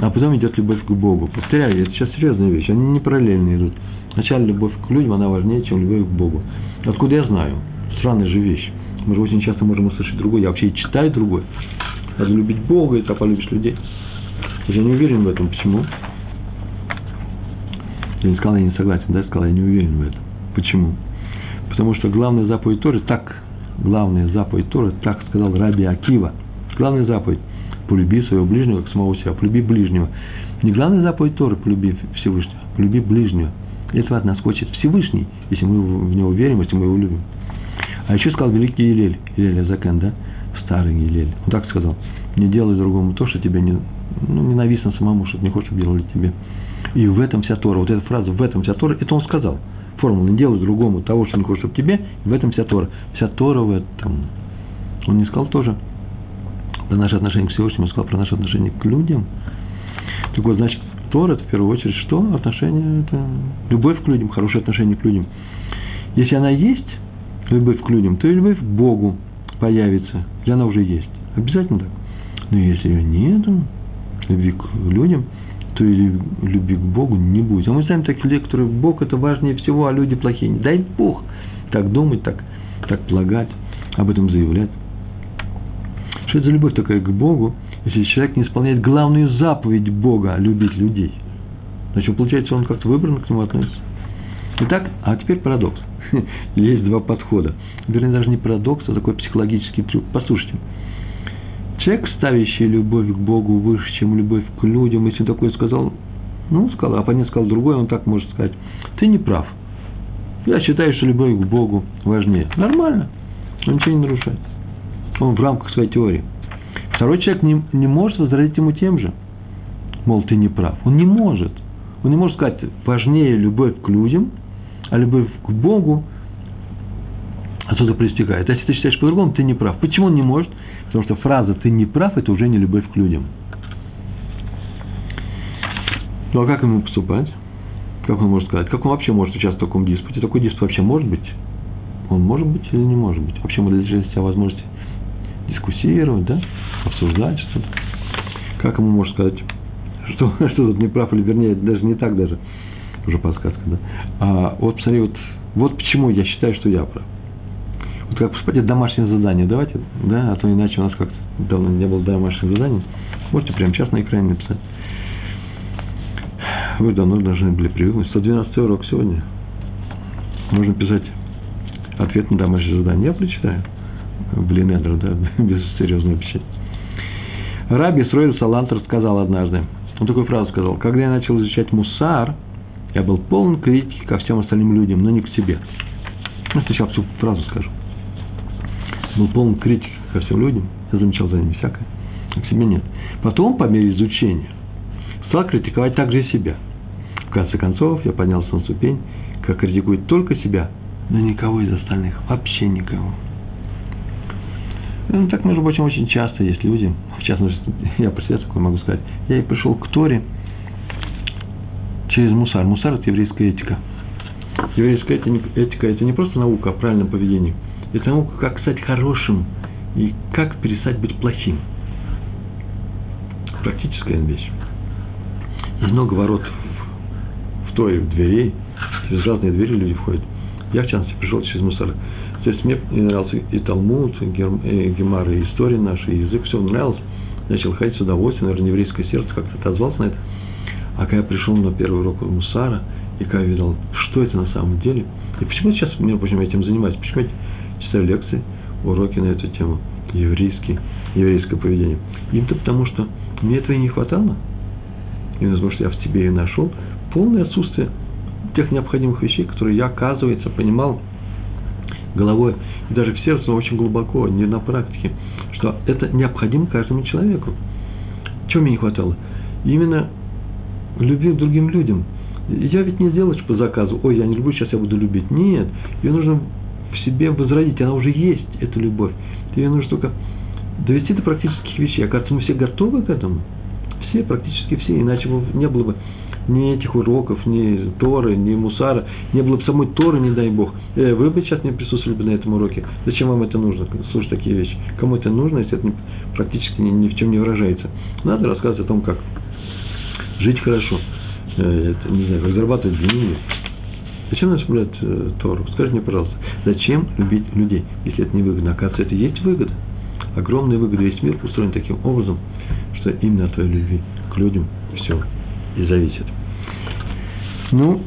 а потом идет любовь к Богу. Повторяю, это сейчас серьезная вещь, они не параллельно идут. Вначале любовь к людям, она важнее, чем любовь к Богу. Откуда я знаю? Странная же вещь. Мы же очень часто можем услышать другое. Я вообще и читаю другое. Надо любить Бога, и тогда полюбишь людей. Я не уверен в этом. Почему? Я не сказал, я не согласен, да, я сказал, я не уверен в этом. Почему? Потому что главная заповедь Торы, так, главная заповедь Торы, так сказал Раби Акива. Главная заповедь – полюби своего ближнего, как самого себя, полюби ближнего. Не главная заповедь Торы – полюби Всевышнего, полюби ближнего – этого от нас хочет Всевышний, если мы в него верим, если мы его любим. А еще сказал великий Елель, Елель Азакен, да, старый Елель. Он так сказал, не делай другому то, что тебе не, ну, ненавистно самому, что не хочешь, чтобы делали тебе. И в этом вся Тора. Вот эта фраза «в этом вся Тора», это он сказал. Формула «не делай другому того, что не хочешь, чтобы тебе», в этом вся Тора. Вся Тора в этом. Он не сказал тоже про наше отношение к Всевышнему, он сказал про наше отношение к людям. Так вот, значит, Тора – это в первую очередь что? Отношение – это любовь к людям, хорошее отношение к людям. Если она есть, любовь к людям, то и любовь к Богу появится, или она уже есть. Обязательно так. Но если ее нет, любви к людям, то и любви к Богу не будет. А мы знаем таких людей, которые Бог – это важнее всего, а люди плохие. Дай Бог так думать, так, так полагать, об этом заявлять. Что это за любовь такая к Богу – если человек не исполняет главную заповедь Бога – любить людей. Значит, получается, он как-то выбран к нему относится. Итак, а теперь парадокс. Есть два подхода. Вернее, даже не парадокс, а такой психологический трюк. Послушайте. Человек, ставящий любовь к Богу выше, чем любовь к людям, если такой сказал, ну, сказал, а оппонент сказал другой, он так может сказать, ты не прав. Я считаю, что любовь к Богу важнее. Нормально. Он ничего не нарушает. Он в рамках своей теории. Второй человек не, не может возразить ему тем же. Мол, ты не прав. Он не может. Он не может сказать, важнее любовь к людям, а любовь к Богу отсюда проистекает. А если ты считаешь по-другому, ты не прав. Почему он не может? Потому что фраза «ты не прав» – это уже не любовь к людям. Ну, а как ему поступать? Как он может сказать? Как он вообще может участвовать в таком диспуте? Такой диспут вообще может быть? Он может быть или не может быть? Вообще мы лишили себя возможности дискуссировать, да? обсуждать что-то. Как ему можно сказать, что, что тут не прав, или вернее, даже не так даже, уже подсказка, да. А вот посмотри, вот, вот почему я считаю, что я прав. Вот как поступать, домашнее задание, давайте, да, а то иначе у нас как-то давно не было домашних заданий. Можете прямо сейчас на экране написать. Вы давно должны были привыкнуть. 112 урок сегодня. Можно писать ответ на домашнее задание. Я прочитаю. Блин, это, да, без серьезного печати. Раби Сроиль Салантер сказал однажды, он такую фразу сказал, когда я начал изучать мусар, я был полон критики ко всем остальным людям, но не к себе. Ну, сначала всю фразу скажу. Был полон критики ко всем людям, я замечал за ними всякое, а к себе нет. Потом, по мере изучения, стал критиковать также и себя. В конце концов, я поднялся на ступень, как критикует только себя, но никого из остальных, вообще никого. Ну, так, между прочим, очень часто есть люди, в частности, я про себя такое могу сказать, я и пришел к Торе через мусар. Мусар – это еврейская этика. Еврейская этика – это не просто наука о правильном поведении, это наука, как стать хорошим и как перестать быть плохим. Практическая вещь. Много ворот в, Торе, в дверей, через разные двери люди входят. Я, в частности, пришел через мусор. То есть мне нравился и Талмуд, и Гемар, и история наша, и язык, все нравилось. Начал ходить с удовольствием, наверное, еврейское сердце как-то отозвался на это. А когда я пришел на первый урок Мусара, и когда я видел, что это на самом деле, и почему сейчас, между прочим, этим занимаюсь, почему я читаю лекции, уроки на эту тему, еврейский, еврейское поведение. Им-то потому, что мне этого и не хватало. Именно потому, что я в себе и нашел полное отсутствие тех необходимых вещей, которые я, оказывается, понимал головой и даже в сердце очень глубоко, не на практике, что это необходимо каждому человеку. Чего мне не хватало? Именно любви к другим людям. Я ведь не сделаю по заказу, ой, я не люблю, сейчас я буду любить. Нет, ее нужно в себе возродить, она уже есть, эта любовь. Ее нужно только довести до практических вещей. Оказывается, мы все готовы к этому. Все, практически все, иначе бы не было бы ни этих уроков, ни Торы, ни Мусара, не было бы самой Торы, не дай Бог. Э, вы бы сейчас не присутствовали бы на этом уроке. Зачем вам это нужно, слушать такие вещи? Кому это нужно, если это практически ни, ни в чем не выражается? Надо рассказывать о том, как жить хорошо, э, это, не знаю, зарабатывать деньги. Зачем нам соблюдать э, Тору? Скажите мне, пожалуйста, зачем любить людей, если это не выгодно? Оказывается, это есть выгода. Огромная выгода. Весь мир устроен таким образом, что именно от твоей любви к людям все и зависит. Ну,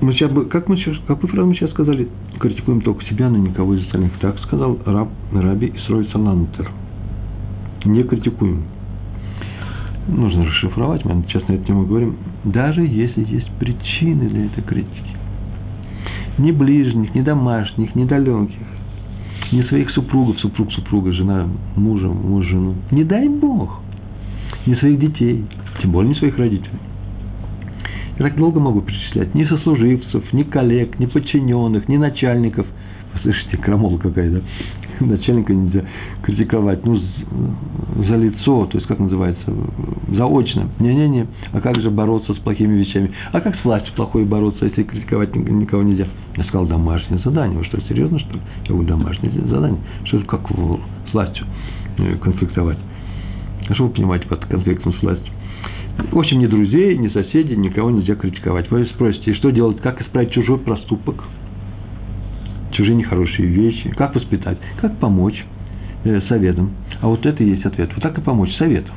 мы сейчас, как мы сейчас, как вы мы сейчас сказали, критикуем только себя, но никого из остальных. Так сказал раб, раби Исрой Салантер. Не критикуем. Нужно расшифровать, мы сейчас на эту тему говорим. Даже если есть причины для этой критики. Ни ближних, ни домашних, ни далеких. Ни своих супругов, супруг, супруга, жена, мужа, муж, жену. Не дай Бог. Ни своих детей, тем более не своих родителей. Я так долго могу перечислять. Ни сослуживцев, ни коллег, ни подчиненных, ни начальников. Вы слышите, крамола какая-то. Начальника нельзя критиковать. Ну, за лицо, то есть, как называется, заочно. Не-не-не. А как же бороться с плохими вещами? А как с властью плохой бороться, если критиковать никого нельзя? Я сказал, домашнее задание. Вы что, серьезно, что ли? Я говорю, домашнее задание. Что это как с властью э, конфликтовать? А что вы понимаете под конфликтом с властью? В общем, ни друзей, ни соседей, никого нельзя критиковать. Вы спросите, что делать, как исправить чужой проступок, чужие нехорошие вещи, как воспитать, как помочь э, советом. А вот это и есть ответ. Вот так и помочь советом.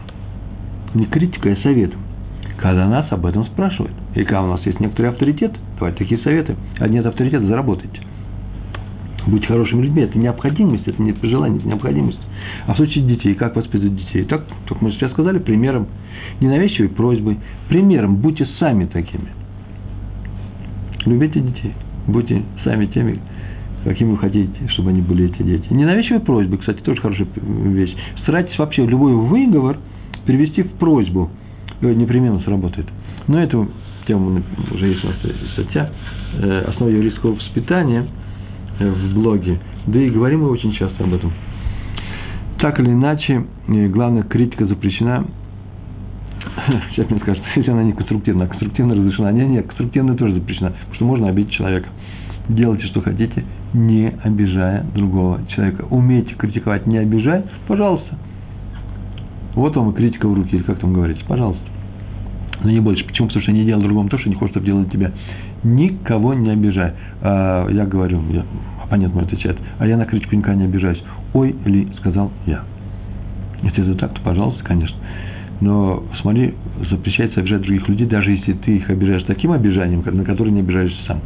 Не критикой, а советом. Когда нас об этом спрашивают. И когда у нас есть некоторый авторитет, давайте такие советы. А нет авторитета, заработайте. Будьте хорошими людьми, это необходимость, это не пожелание, это необходимость. А в случае детей, как воспитывать детей? Так, как мы сейчас сказали, примером ненавязчивой просьбой, примером, будьте сами такими. Любите детей, будьте сами теми, какими вы хотите, чтобы они были эти дети. Ненавязчивой просьбы, кстати, тоже хорошая вещь. Старайтесь вообще любой выговор перевести в просьбу, и непременно сработает. Но эту тему уже есть у нас статья э, «Основа еврейского воспитания» в блоге. Да и говорим мы очень часто об этом. Так или иначе, э, главная критика запрещена Сейчас мне скажут, если она не конструктивная, а конструктивно разрешена. Не, не, конструктивная тоже запрещена, потому что можно обидеть человека. Делайте, что хотите, не обижая другого человека. Умейте критиковать, не обижая, пожалуйста. Вот вам и критика в руки, или как там говорится, пожалуйста. Но не больше. Почему? Потому что не делал другому то, что не хочет, чтобы делали тебя. Никого не обижай. А, я говорю, я, оппонент мой отвечает, а я на критику никогда не обижаюсь. Ой, ли, сказал я. Если это так, то пожалуйста, конечно. Но смотри, запрещается обижать других людей, даже если ты их обижаешь таким обижанием, на которое не обижаешься сам.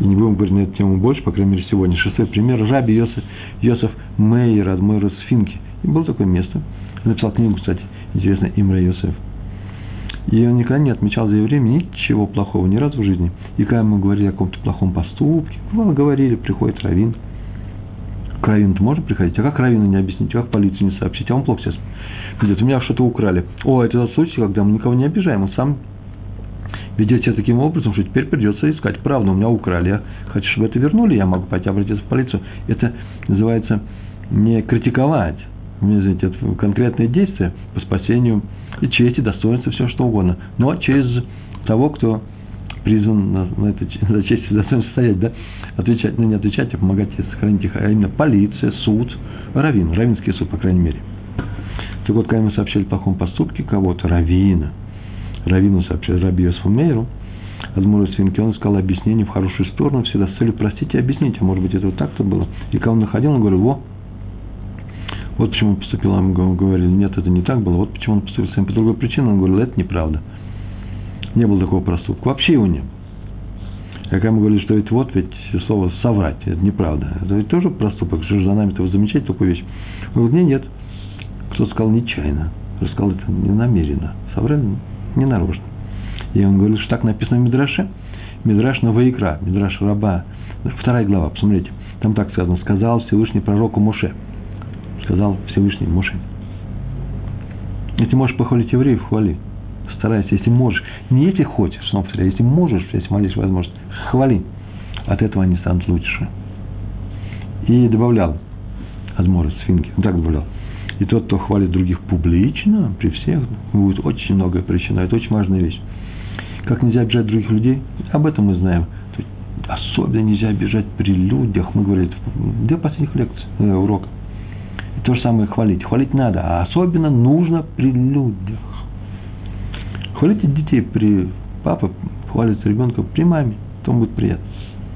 И не будем говорить на эту тему больше, по крайней мере, сегодня. Шестой пример. Раби Йосиф, Йосиф Мейер, Адмойрос Финки. И было такое место. Написал книгу, кстати, интересно, Имра Йосиф. И он никогда не отмечал за евреем ничего плохого, ни разу в жизни. И когда мы говорили о каком-то плохом поступке, бывало говорили, приходит Равин. К Равину-то можно приходить? А как Равину не объяснить? Как полицию не сообщить? А он плохо сейчас Где-то у меня что-то украли. О, это тот случай, когда мы никого не обижаем, он сам ведет себя таким образом, что теперь придется искать правду. У меня украли, я хочу, чтобы это вернули, я могу пойти обратиться в полицию. Это называется не критиковать, извините, это конкретные действия по спасению и чести, достоинства, все что угодно. Но через того, кто призван на, на это, за честь и достоинство стоять, да, отвечать, ну не отвечать, а помогать и сохранить их, а именно полиция, суд, раввин, равинский суд, по крайней мере. Так вот, когда мы сообщили о плохом поступке кого-то, равина, равину сообщили Раби Йосифу Мейру, Адмура Свинки, он искал объяснение в хорошую сторону, всегда с целью простить и объяснить, а может быть это вот так-то было. И когда он находил, он говорил, во, вот почему он поступил, а мы говорили, нет, это не так было, вот почему он поступил совсем по другой причине, он говорил, это неправда. Не было такого проступка, вообще его не было. А когда мы говорили, что ведь вот ведь слово соврать, это неправда, это ведь тоже проступок, что же за нами-то вы замечаете такую вещь? Он говорит, нет, нет, кто-то сказал нечаянно, кто сказал это не намеренно, соврали не нарочно. И он говорит, что так написано в Мидраше. Мидраш Новоикра, Мидраш Раба, вторая глава, посмотрите. Там так сказано, сказал Всевышний пророку Моше. Сказал Всевышний Моше. Если можешь похвалить евреев, хвали. Старайся, если можешь. Не если хочешь, снова повторяю, если можешь, если малейшь возможность, хвали. От этого они станут лучше. И добавлял Адмора, свинки, он так добавлял. И тот, кто хвалит других публично, при всех, будет очень многое причина. Это очень важная вещь. Как нельзя обижать других людей, об этом мы знаем. Особенно нельзя обижать при людях. Мы говорили в две последних лекций, э, урока. И то же самое хвалить. Хвалить надо, а особенно нужно при людях. Хвалите детей при... Папа хвалит ребенка при маме, то будет приятно.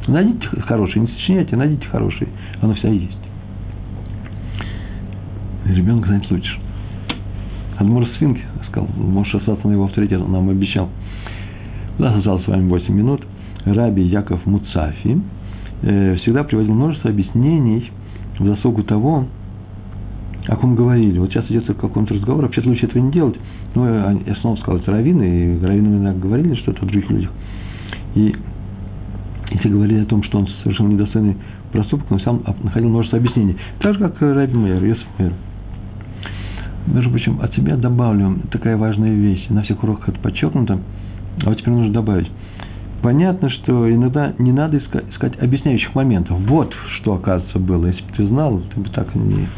Найдите хорошие, не сочиняйте, найдите хорошие. Оно вся есть ребенок знает лучше. Адмур Свинки сказал, остаться на его авторитет, он нам обещал. У нас осталось с вами 8 минут. Раби Яков Муцафи э, всегда приводил множество объяснений в заслугу того, о ком говорили. Вот сейчас идет какой-то разговор, вообще лучше этого не делать. Но я снова сказал, это раввины, и раввины иногда говорили что-то о других людях. И если говорили о том, что он совершил недостойный проступок, он сам находил множество объяснений. Так же, как Раби Майер, Йосиф Майер. Между прочим, от себя добавлю такая важная вещь. На всех уроках это подчеркнуто, а вот теперь нужно добавить. Понятно, что иногда не надо искать, искать объясняющих моментов. Вот что, оказывается, было. Если бы ты знал, ты бы так не,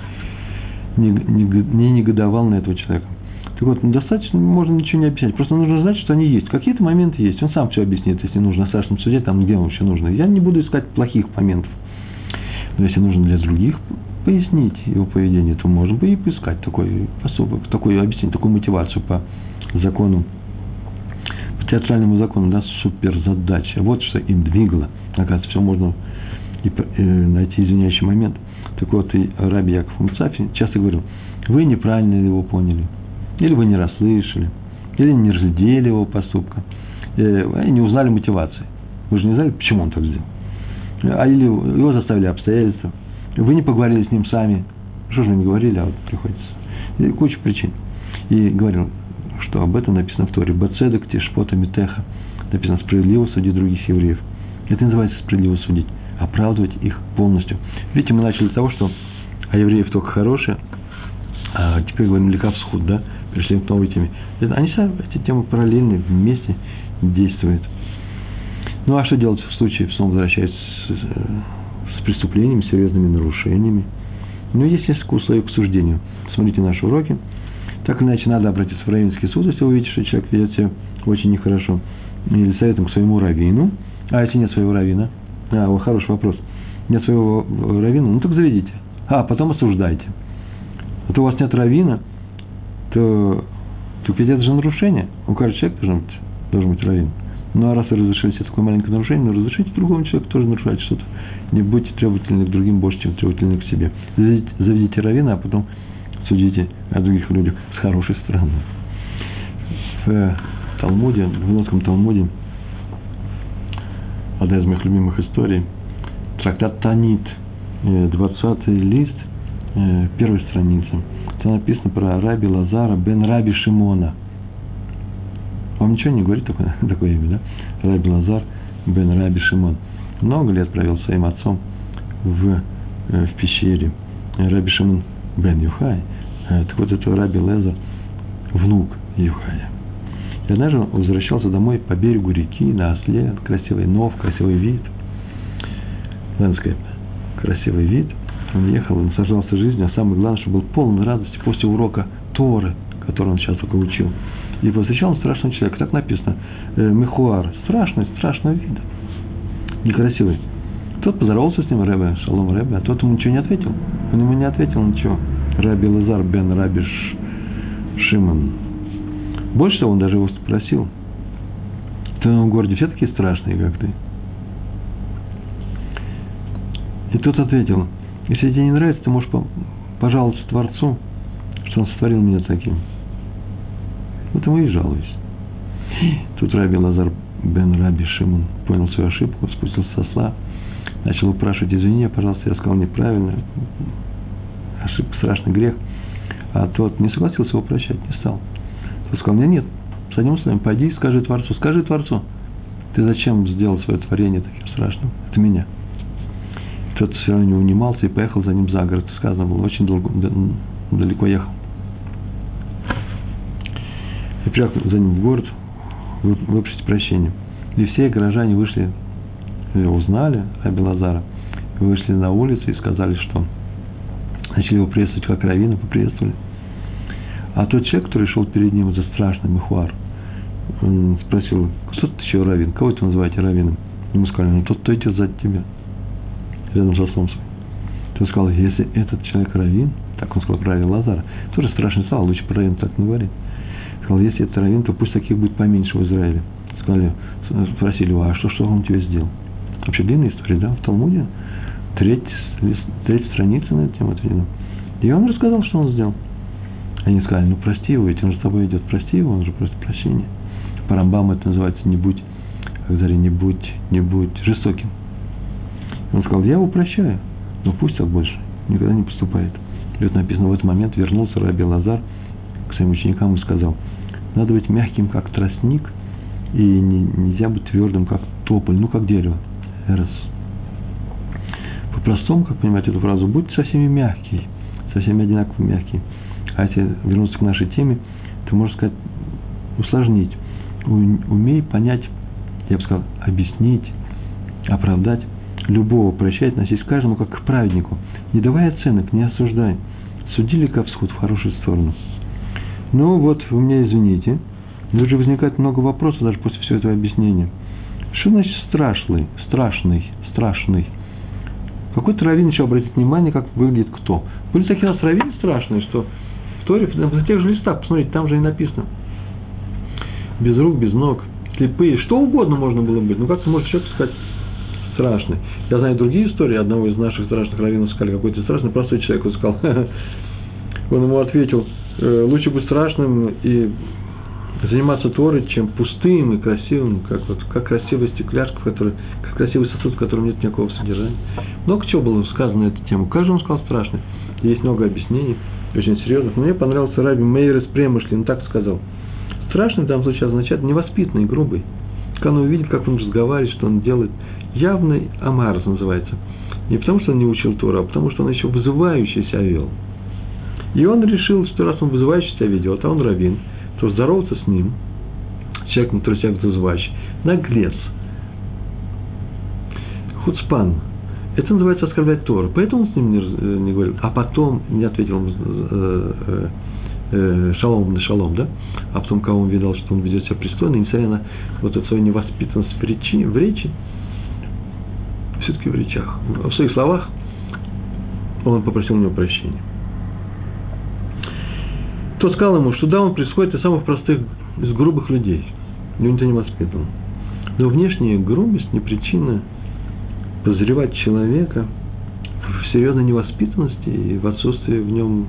не, не, не негодовал на этого человека. Так вот, достаточно, можно ничего не объяснять. Просто нужно знать, что они есть. Какие-то моменты есть. Он сам все объяснит, если нужно, страшном суде, там, где он вообще нужно. Я не буду искать плохих моментов. Но если нужно для других пояснить его поведение, то можно бы и поискать такой поступок, такое объяснение, такую мотивацию по закону, по театральному закону, да, супер задача. Вот что им двигало. Оказывается, все можно и, и найти извиняющий момент. Так вот, и Раби Яков Муцафи часто говорил, вы неправильно его поняли, или вы не расслышали, или не разглядели его поступка, и не узнали мотивации. Вы же не знали, почему он так сделал. А или его заставили обстоятельства – вы не поговорили с ним сами. Что же вы не говорили, а вот приходится. И куча причин. И говорил, что об этом написано в Торе. Бацедок тишпота митеха. Написано справедливо судить других евреев. Это называется справедливо судить. Оправдывать их полностью. Видите, мы начали с того, что а евреев только хорошие, а теперь говорим лекавсхуд, да, пришли к новой теме. Они сами, эти темы параллельны, вместе действуют. Ну, а что делать в случае, снова возвращаясь преступлениями, серьезными нарушениями. Но есть несколько условий к суждению. Смотрите наши уроки. Так иначе, надо обратиться в равенский суд, если вы увидите, что человек ведет себя очень нехорошо. Или советом к своему раввину. А если нет своего раввина? А, вот хороший вопрос. Нет своего раввина? Ну, так заведите. А, потом осуждайте. А то у вас нет раввина, то, то ведь это же нарушение. У каждого человека должен быть, должен быть раввин. Ну, а раз вы разрешили себе такое маленькое нарушение, ну, разрешите другому человеку тоже нарушать что-то. Не будьте требовательны к другим больше, чем требовательны к себе. Заведите, заведите равина, а потом судите о других людях с хорошей стороны. В Талмуде, в Вавилонском Талмуде, одна из моих любимых историй, трактат Танит, 20 лист, э, первой страницы. Там написано про Раби Лазара бен Раби Шимона. Вам ничего не говорит такое, такое имя, да? Раби Лазар бен Раби Шимон много лет провел своим отцом в, э, в пещере. Раби Шимон бен Юхай, э, так вот это Раби Лазар, внук Юхая. И однажды он возвращался домой по берегу реки на осле, красивый нов, красивый вид, landscape, красивый вид. Он ехал, он наслаждался жизнью, а самое главное, что был полон радости после урока Торы, который он сейчас только учил. И повстречал он страшного человека, так написано, э, Мехуар, страшный, страшного вида некрасивый. Тот поздоровался с ним, Рэбе, шалом Рэбе, а тот ему ничего не ответил. Он ему не ответил ничего. Раби Лазар бен Раби Шимон. Больше того, он даже его спросил, твоем городе все такие страшные, как ты? И тот ответил, если тебе не нравится, ты можешь пожаловаться Творцу, что он сотворил меня таким. Вот ему и жалуюсь. Тут Раби Лазар бен Раби Шимон понял свою ошибку, спустился со сла, начал упрашивать, извини, пожалуйста, я сказал неправильно, ошибка, страшный грех. А тот не согласился его прощать, не стал. Тот сказал, мне нет, с вами, пойди, скажи Творцу, скажи Творцу, ты зачем сделал свое творение таким страшным? Это меня. Тот все равно не унимался и поехал за ним за город. Сказано было, очень долго, далеко ехал. И приехал за ним в город, выпросить прощения. И все горожане вышли, узнали о Белазара, вышли на улицу и сказали, что начали его приветствовать как раввина, поприветствовали. А тот человек, который шел перед ним за страшный мухуар, он спросил, кто ты еще раввин, кого это называете раввином? Ему сказали, ну тот, кто идет сзади тебя, рядом со солнцем. Он сказал, если этот человек раввин, так он сказал про Лазара, тоже страшный стал, лучше про раввин так не говорить. Сказал, если это раввин, то пусть таких будет поменьше в Израиле. Сказали, спросили его, а что, что он тебе сделал? Вообще длинная история, да, в Талмуде. Треть, треть страницы на эту тему отведена. И он рассказал, что он сделал. Они сказали, ну прости его, ведь он же с тобой идет, прости его, он же просто прощение. По Рамбаму это называется не будь, как не будь, не будь жестоким. Он сказал, я его прощаю, но пусть так больше никогда не поступает. И вот написано, в этот момент вернулся Раби Лазар своим ученикам и сказал, надо быть мягким, как тростник, и не, нельзя быть твердым, как тополь, ну, как дерево. Эрос. По-простому, как понимать эту фразу, будь со всеми мягкий, со всеми одинаково мягкий. А если вернуться к нашей теме, то можно сказать, усложнить. Умей понять, я бы сказал, объяснить, оправдать любого, прощать, относись к каждому как к праведнику. Не давай оценок, не осуждай. Судили ко всход в хорошую сторону. Ну вот, вы меня извините. Тут же возникает много вопросов даже после всего этого объяснения. Что значит страшный, страшный, страшный? Какой-то раввин еще обратить внимание, как выглядит кто. Были такие у нас раввины страшные, что в Торе, на тех же листах, посмотрите, там же и написано. Без рук, без ног, слепые, что угодно можно было быть. Ну как ты можешь человек сказать страшный? Я знаю другие истории одного из наших страшных раввинов сказали, какой-то страшный, простой человек, он сказал, он ему ответил, лучше быть страшным и заниматься Торой, чем пустым и красивым, как, вот, как красивая стекляшка, в которой, как красивый сосуд, в котором нет никакого содержания. Много чего было сказано на эту тему. Каждый он сказал страшно. Есть много объяснений, очень серьезных. Но мне понравился Раби Мейер из Премышлин, так сказал. Страшный в данном случае означает невоспитанный, грубый. Когда он увидит, как он разговаривает, что он делает. Явный Амарс называется. Не потому, что он не учил Тора, а потому, что он еще вызывающе себя вел. И он решил, что раз он вызывающий себя ведет, а он раввин, то здороваться с ним, человеком, который себя вызывающий, наглец, хуцпан, это называется оскорблять Тору. Поэтому он с ним не, э, не говорил. А потом не ответил ему э, э, э, шалом на шалом, да? А потом, кого он видел, что он ведет себя пристойно, несмотря на вот эту свою невоспитанность в речи, в речи все-таки в речах, в своих словах, он попросил у него прощения кто сказал ему, что да, он происходит из самых простых, из грубых людей. Его никто не воспитывал. Но внешняя грубость не причина подозревать человека в серьезной невоспитанности и в отсутствии в нем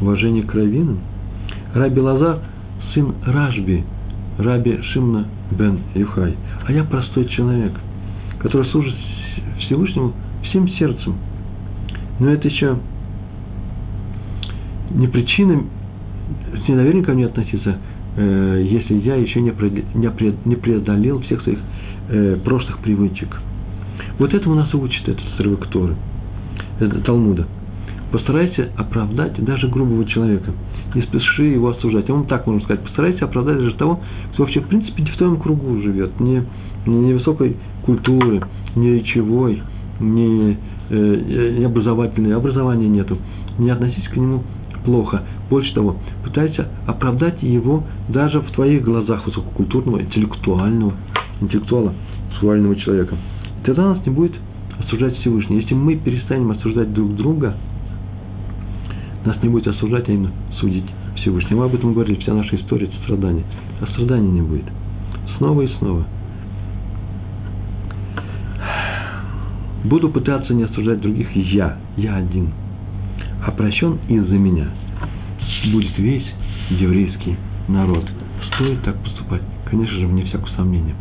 уважения к раввинам. Раби Лазар, сын Ражби, Раби Шимна бен Юхай. А я простой человек, который служит Всевышнему всем сердцем. Но это еще не причина с недоверием ко мне относиться, э, если я еще не, не преодолел всех своих э, прошлых привычек. Вот этому нас учит этот срывок Торы, это Талмуда. Постарайся оправдать даже грубого человека. Не спеши его осуждать. Он так можно сказать. Постарайся оправдать даже того, кто вообще в принципе не в твоем кругу живет. Не, не высокой культуры, не речевой, не, э, не образовательной. Образования нету. Не относись к нему плохо. Больше того, пытаются оправдать его даже в твоих глазах высококультурного, интеллектуального, интеллектуала, сексуального человека. Тогда нас не будет осуждать Всевышний. Если мы перестанем осуждать друг друга, нас не будет осуждать, а именно судить Всевышний. Мы об этом говорили, вся наша история – это страдание. А страдания не будет. Снова и снова. Буду пытаться не осуждать других я, я один. А из-за меня – будет весь еврейский народ. Стоит так поступать? Конечно же, вне всякого сомнения.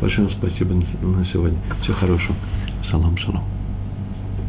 Большое вам спасибо на сегодня. Всего хорошего. Салам, шалом.